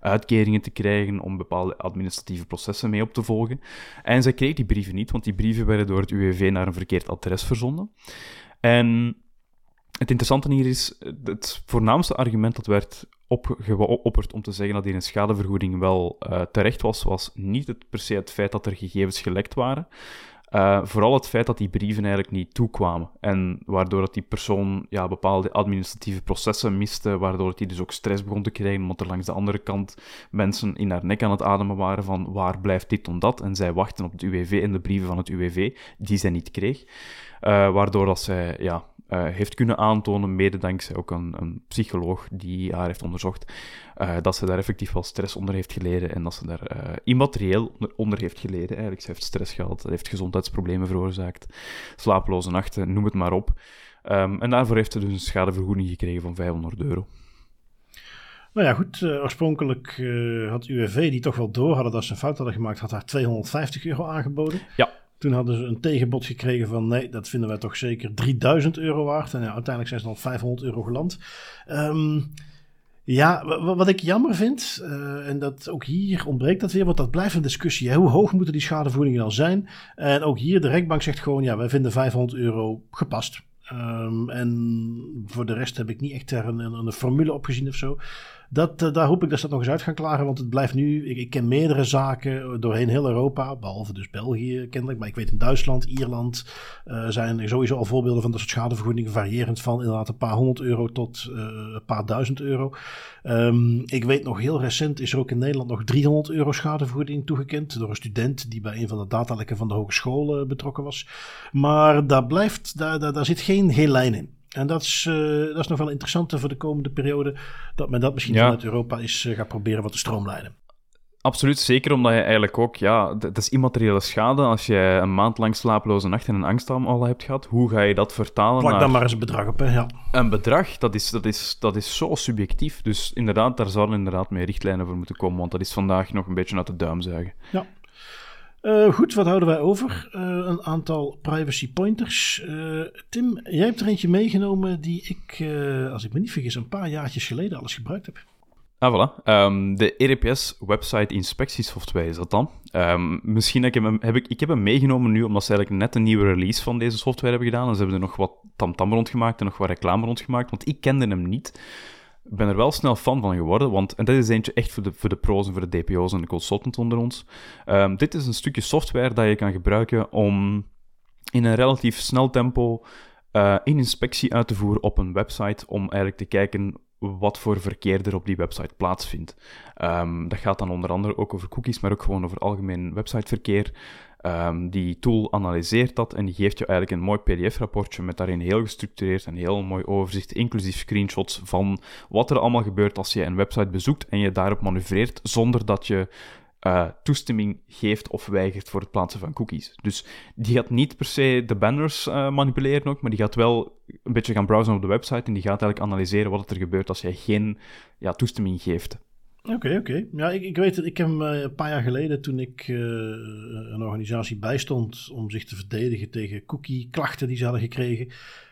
uitkeringen te krijgen, om bepaalde administratieve processen mee op te volgen. En zij kreeg die brieven niet, want die brieven werden door het UWV naar een verkeerd adres verzonden. En het interessante hier is, het voornaamste argument dat werd opgeopperd om te zeggen dat hier een schadevergoeding wel uh, terecht was, was niet het, per se het feit dat er gegevens gelekt waren, uh, vooral het feit dat die brieven eigenlijk niet toekwamen. En waardoor dat die persoon ja, bepaalde administratieve processen miste, waardoor hij dus ook stress begon te krijgen, omdat er langs de andere kant mensen in haar nek aan het ademen waren van waar blijft dit om dat? En zij wachten op het UWV en de brieven van het UWV, die zij niet kreeg. Uh, waardoor dat zij ja, uh, heeft kunnen aantonen, mede dankzij ook een, een psycholoog die haar heeft onderzocht, dat ze daar effectief wel stress onder heeft geleden en dat ze daar immaterieel onder, heeft geleden. Eigenlijk, ze heeft stress gehad, heeft gezondheidsproblemen veroorzaakt, slapeloze nachten, noem het maar op. Um, en daarvoor heeft ze dus een schadevergoeding gekregen van 500 euro. Nou ja, goed. Uh, oorspronkelijk uh, had UWV, die toch wel door hadden dat ze een fout hadden gemaakt, had haar 250 euro aangeboden. Ja. Toen hadden ze een tegenbod gekregen van nee, dat vinden wij toch zeker 3000 euro waard. En ja, uiteindelijk zijn ze dan 500 euro geland. Um, ja, wat ik jammer vind, uh, en dat ook hier ontbreekt dat weer, want dat blijft een discussie. Hoe hoog moeten die schadevoedingen dan zijn? En ook hier, de rechtbank zegt gewoon, ja, wij vinden 500 euro gepast. Um, en voor de rest heb ik niet echt er een, een, een formule op gezien of zo. Dat, uh, daar hoop ik dat ze dat nog eens uit gaan klaren. Want het blijft nu. Ik, ik, ken meerdere zaken doorheen heel Europa. Behalve dus België kennelijk. Maar ik weet in Duitsland, Ierland. Uh, zijn sowieso al voorbeelden van dat soort schadevergoedingen. Variërend van inderdaad een paar honderd euro tot uh, een paar duizend euro. Um, ik weet nog heel recent is er ook in Nederland nog 300 euro schadevergoeding toegekend. Door een student die bij een van de datalekken van de hogeschool betrokken was. Maar daar blijft. Daar, daar, daar zit geen, geen lijn in. En dat is, uh, dat is nog wel interessant voor de komende periode. Dat men dat misschien ja. vanuit Europa is uh, gaat proberen wat te stroomlijnen. Absoluut, zeker omdat je eigenlijk ook, ja, dat is immateriële schade. Als je een maand lang slapeloze nacht en een angstaanval hebt gehad, hoe ga je dat vertalen Plak naar... dan maar eens een bedrag op, hè, ja. Een bedrag, dat is, dat, is, dat is zo subjectief. Dus inderdaad, daar zouden inderdaad meer richtlijnen voor moeten komen, want dat is vandaag nog een beetje uit de duim zuigen. Ja. Uh, goed, wat houden wij over? Uh, een aantal privacy pointers. Uh, Tim, jij hebt er eentje meegenomen die ik, als ik me niet vergis, een paar jaartjes geleden alles gebruikt heb. Ah, voilà. Um, de EDPS Website Inspectiesoftware is dat dan. Um, misschien heb ik, hem, heb ik, ik heb hem meegenomen nu omdat ze eigenlijk net een nieuwe release van deze software hebben gedaan. En ze hebben er nog wat tamtam rond gemaakt en nog wat reclame rond gemaakt, want ik kende hem niet. Ben er wel snel fan van geworden, want en dit is eentje echt voor de, voor de pro's en voor de DPO's en de consultants onder ons. Um, dit is een stukje software dat je kan gebruiken om in een relatief snel tempo uh, een inspectie uit te voeren op een website, om eigenlijk te kijken wat voor verkeer er op die website plaatsvindt. Um, dat gaat dan onder andere ook over cookies, maar ook gewoon over algemeen websiteverkeer. Um, die tool analyseert dat en die geeft je eigenlijk een mooi PDF-rapportje met daarin heel gestructureerd en heel mooi overzicht, inclusief screenshots van wat er allemaal gebeurt als je een website bezoekt en je daarop manoeuvreert zonder dat je uh, toestemming geeft of weigert voor het plaatsen van cookies. Dus die gaat niet per se de banners uh, manipuleren ook, maar die gaat wel een beetje gaan browsen op de website en die gaat eigenlijk analyseren wat er gebeurt als jij geen ja, toestemming geeft. Oké, oké. Ja, ik, ik weet het. Ik heb hem uh, een paar jaar geleden, toen ik uh, een organisatie bijstond om zich te verdedigen tegen cookie-klachten die ze hadden gekregen,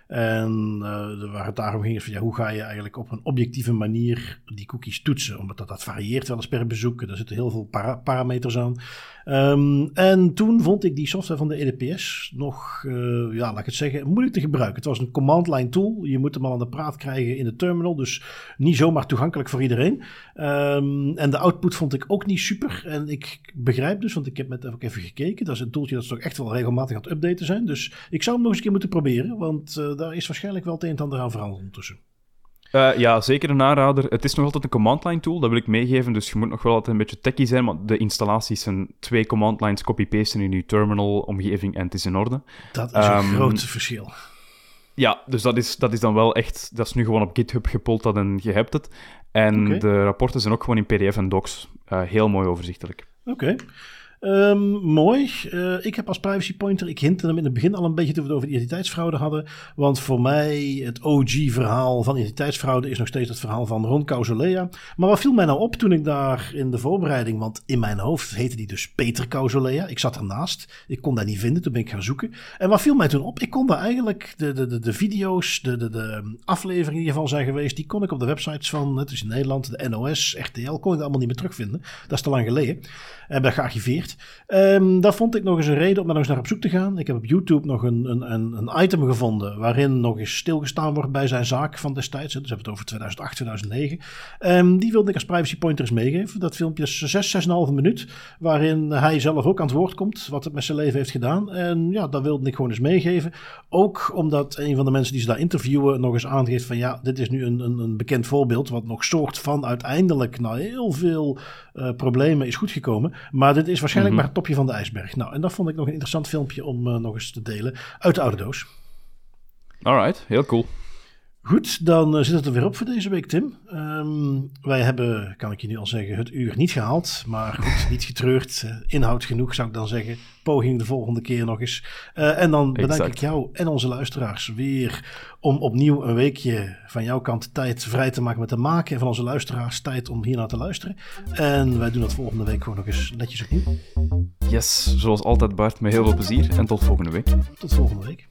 en uh, waar het daarom ging is van ja, hoe ga je eigenlijk op een objectieve manier die cookies toetsen? Omdat dat, dat varieert wel eens per bezoek. Er zitten heel veel parameters aan. Um, en toen vond ik die software van de EDPS nog, uh, ja, laat ik het zeggen, moeilijk te gebruiken. Het was een command line tool. Je moet hem al aan de praat krijgen in de terminal. Dus niet zomaar toegankelijk voor iedereen. Um, en de output vond ik ook niet super. En ik begrijp dus, want ik heb net ook even gekeken. Dat is een tooltje dat toch echt wel regelmatig aan het updaten zijn. Dus ik zou hem nog eens een keer moeten proberen. Want uh, daar is waarschijnlijk wel het een en ander aan veranderd ondertussen. Uh, ja, zeker een aanrader. Het is nog altijd een command line tool, dat wil ik meegeven. Dus je moet nog wel altijd een beetje techy zijn, maar de installaties zijn twee command lines copy-pasten in je terminal-omgeving en het is in orde. Dat is een ehm, groot verschil. Ja, dus dat is, dat is dan wel echt... Dat is nu gewoon op GitHub gepult dat en je hebt het. En okay. de rapporten zijn ook gewoon in PDF en docs. Uh, heel mooi overzichtelijk. Oké. Okay. Um, mooi. Uh, ik heb als privacy pointer, ik hintte hem in het begin al een beetje toen we het over de identiteitsfraude hadden. Want voor mij het OG-verhaal van identiteitsfraude is nog steeds het verhaal van Ron Causolea. Maar wat viel mij nou op toen ik daar in de voorbereiding, want in mijn hoofd heette die dus Peter Causolea. Ik zat ernaast, ik kon dat niet vinden, toen ben ik gaan zoeken. En wat viel mij toen op? Ik kon daar eigenlijk de, de, de, de video's, de, de, de afleveringen die ervan zijn geweest, die kon ik op de websites van, het is in Nederland, de NOS, RTL, kon ik allemaal niet meer terugvinden. Dat is te lang geleden. Heb dat gearchiveerd. Um, dat vond ik nog eens een reden om daar nog eens naar op zoek te gaan. Ik heb op YouTube nog een, een, een, item gevonden waarin nog eens stilgestaan wordt bij zijn zaak van destijds. Dus we hebben het over 2008, 2009. Um, die wilde ik als privacy pointer eens meegeven. Dat filmpje is 6, 6,5 minuut, waarin hij zelf ook aan het woord komt, wat het met zijn leven heeft gedaan. En ja, dat wilde ik gewoon eens meegeven. Ook omdat een van de mensen die ze daar interviewen nog eens aangeeft van ja, dit is nu een, een, een bekend voorbeeld wat nog soort van uiteindelijk na heel veel uh, problemen is goedgekomen. Maar dit is waarschijnlijk waarschijnlijk maar het topje van de ijsberg. Nou, en dat vond ik nog een interessant filmpje om uh, nog eens te delen uit de oude doos. Alright, heel cool. Goed, dan uh, zit het er weer op voor deze week, Tim. Um, wij hebben, kan ik je nu al zeggen, het uur niet gehaald. Maar goed, niet getreurd. Uh, inhoud genoeg, zou ik dan zeggen. Poging de volgende keer nog eens. Uh, en dan bedank exact. ik jou en onze luisteraars weer om opnieuw een weekje van jouw kant tijd vrij te maken met te maken. En van onze luisteraars tijd om hier naar te luisteren. En wij doen dat volgende week gewoon nog eens netjes opnieuw. Yes, zoals altijd Bart, met heel veel plezier. En tot volgende week. Tot volgende week.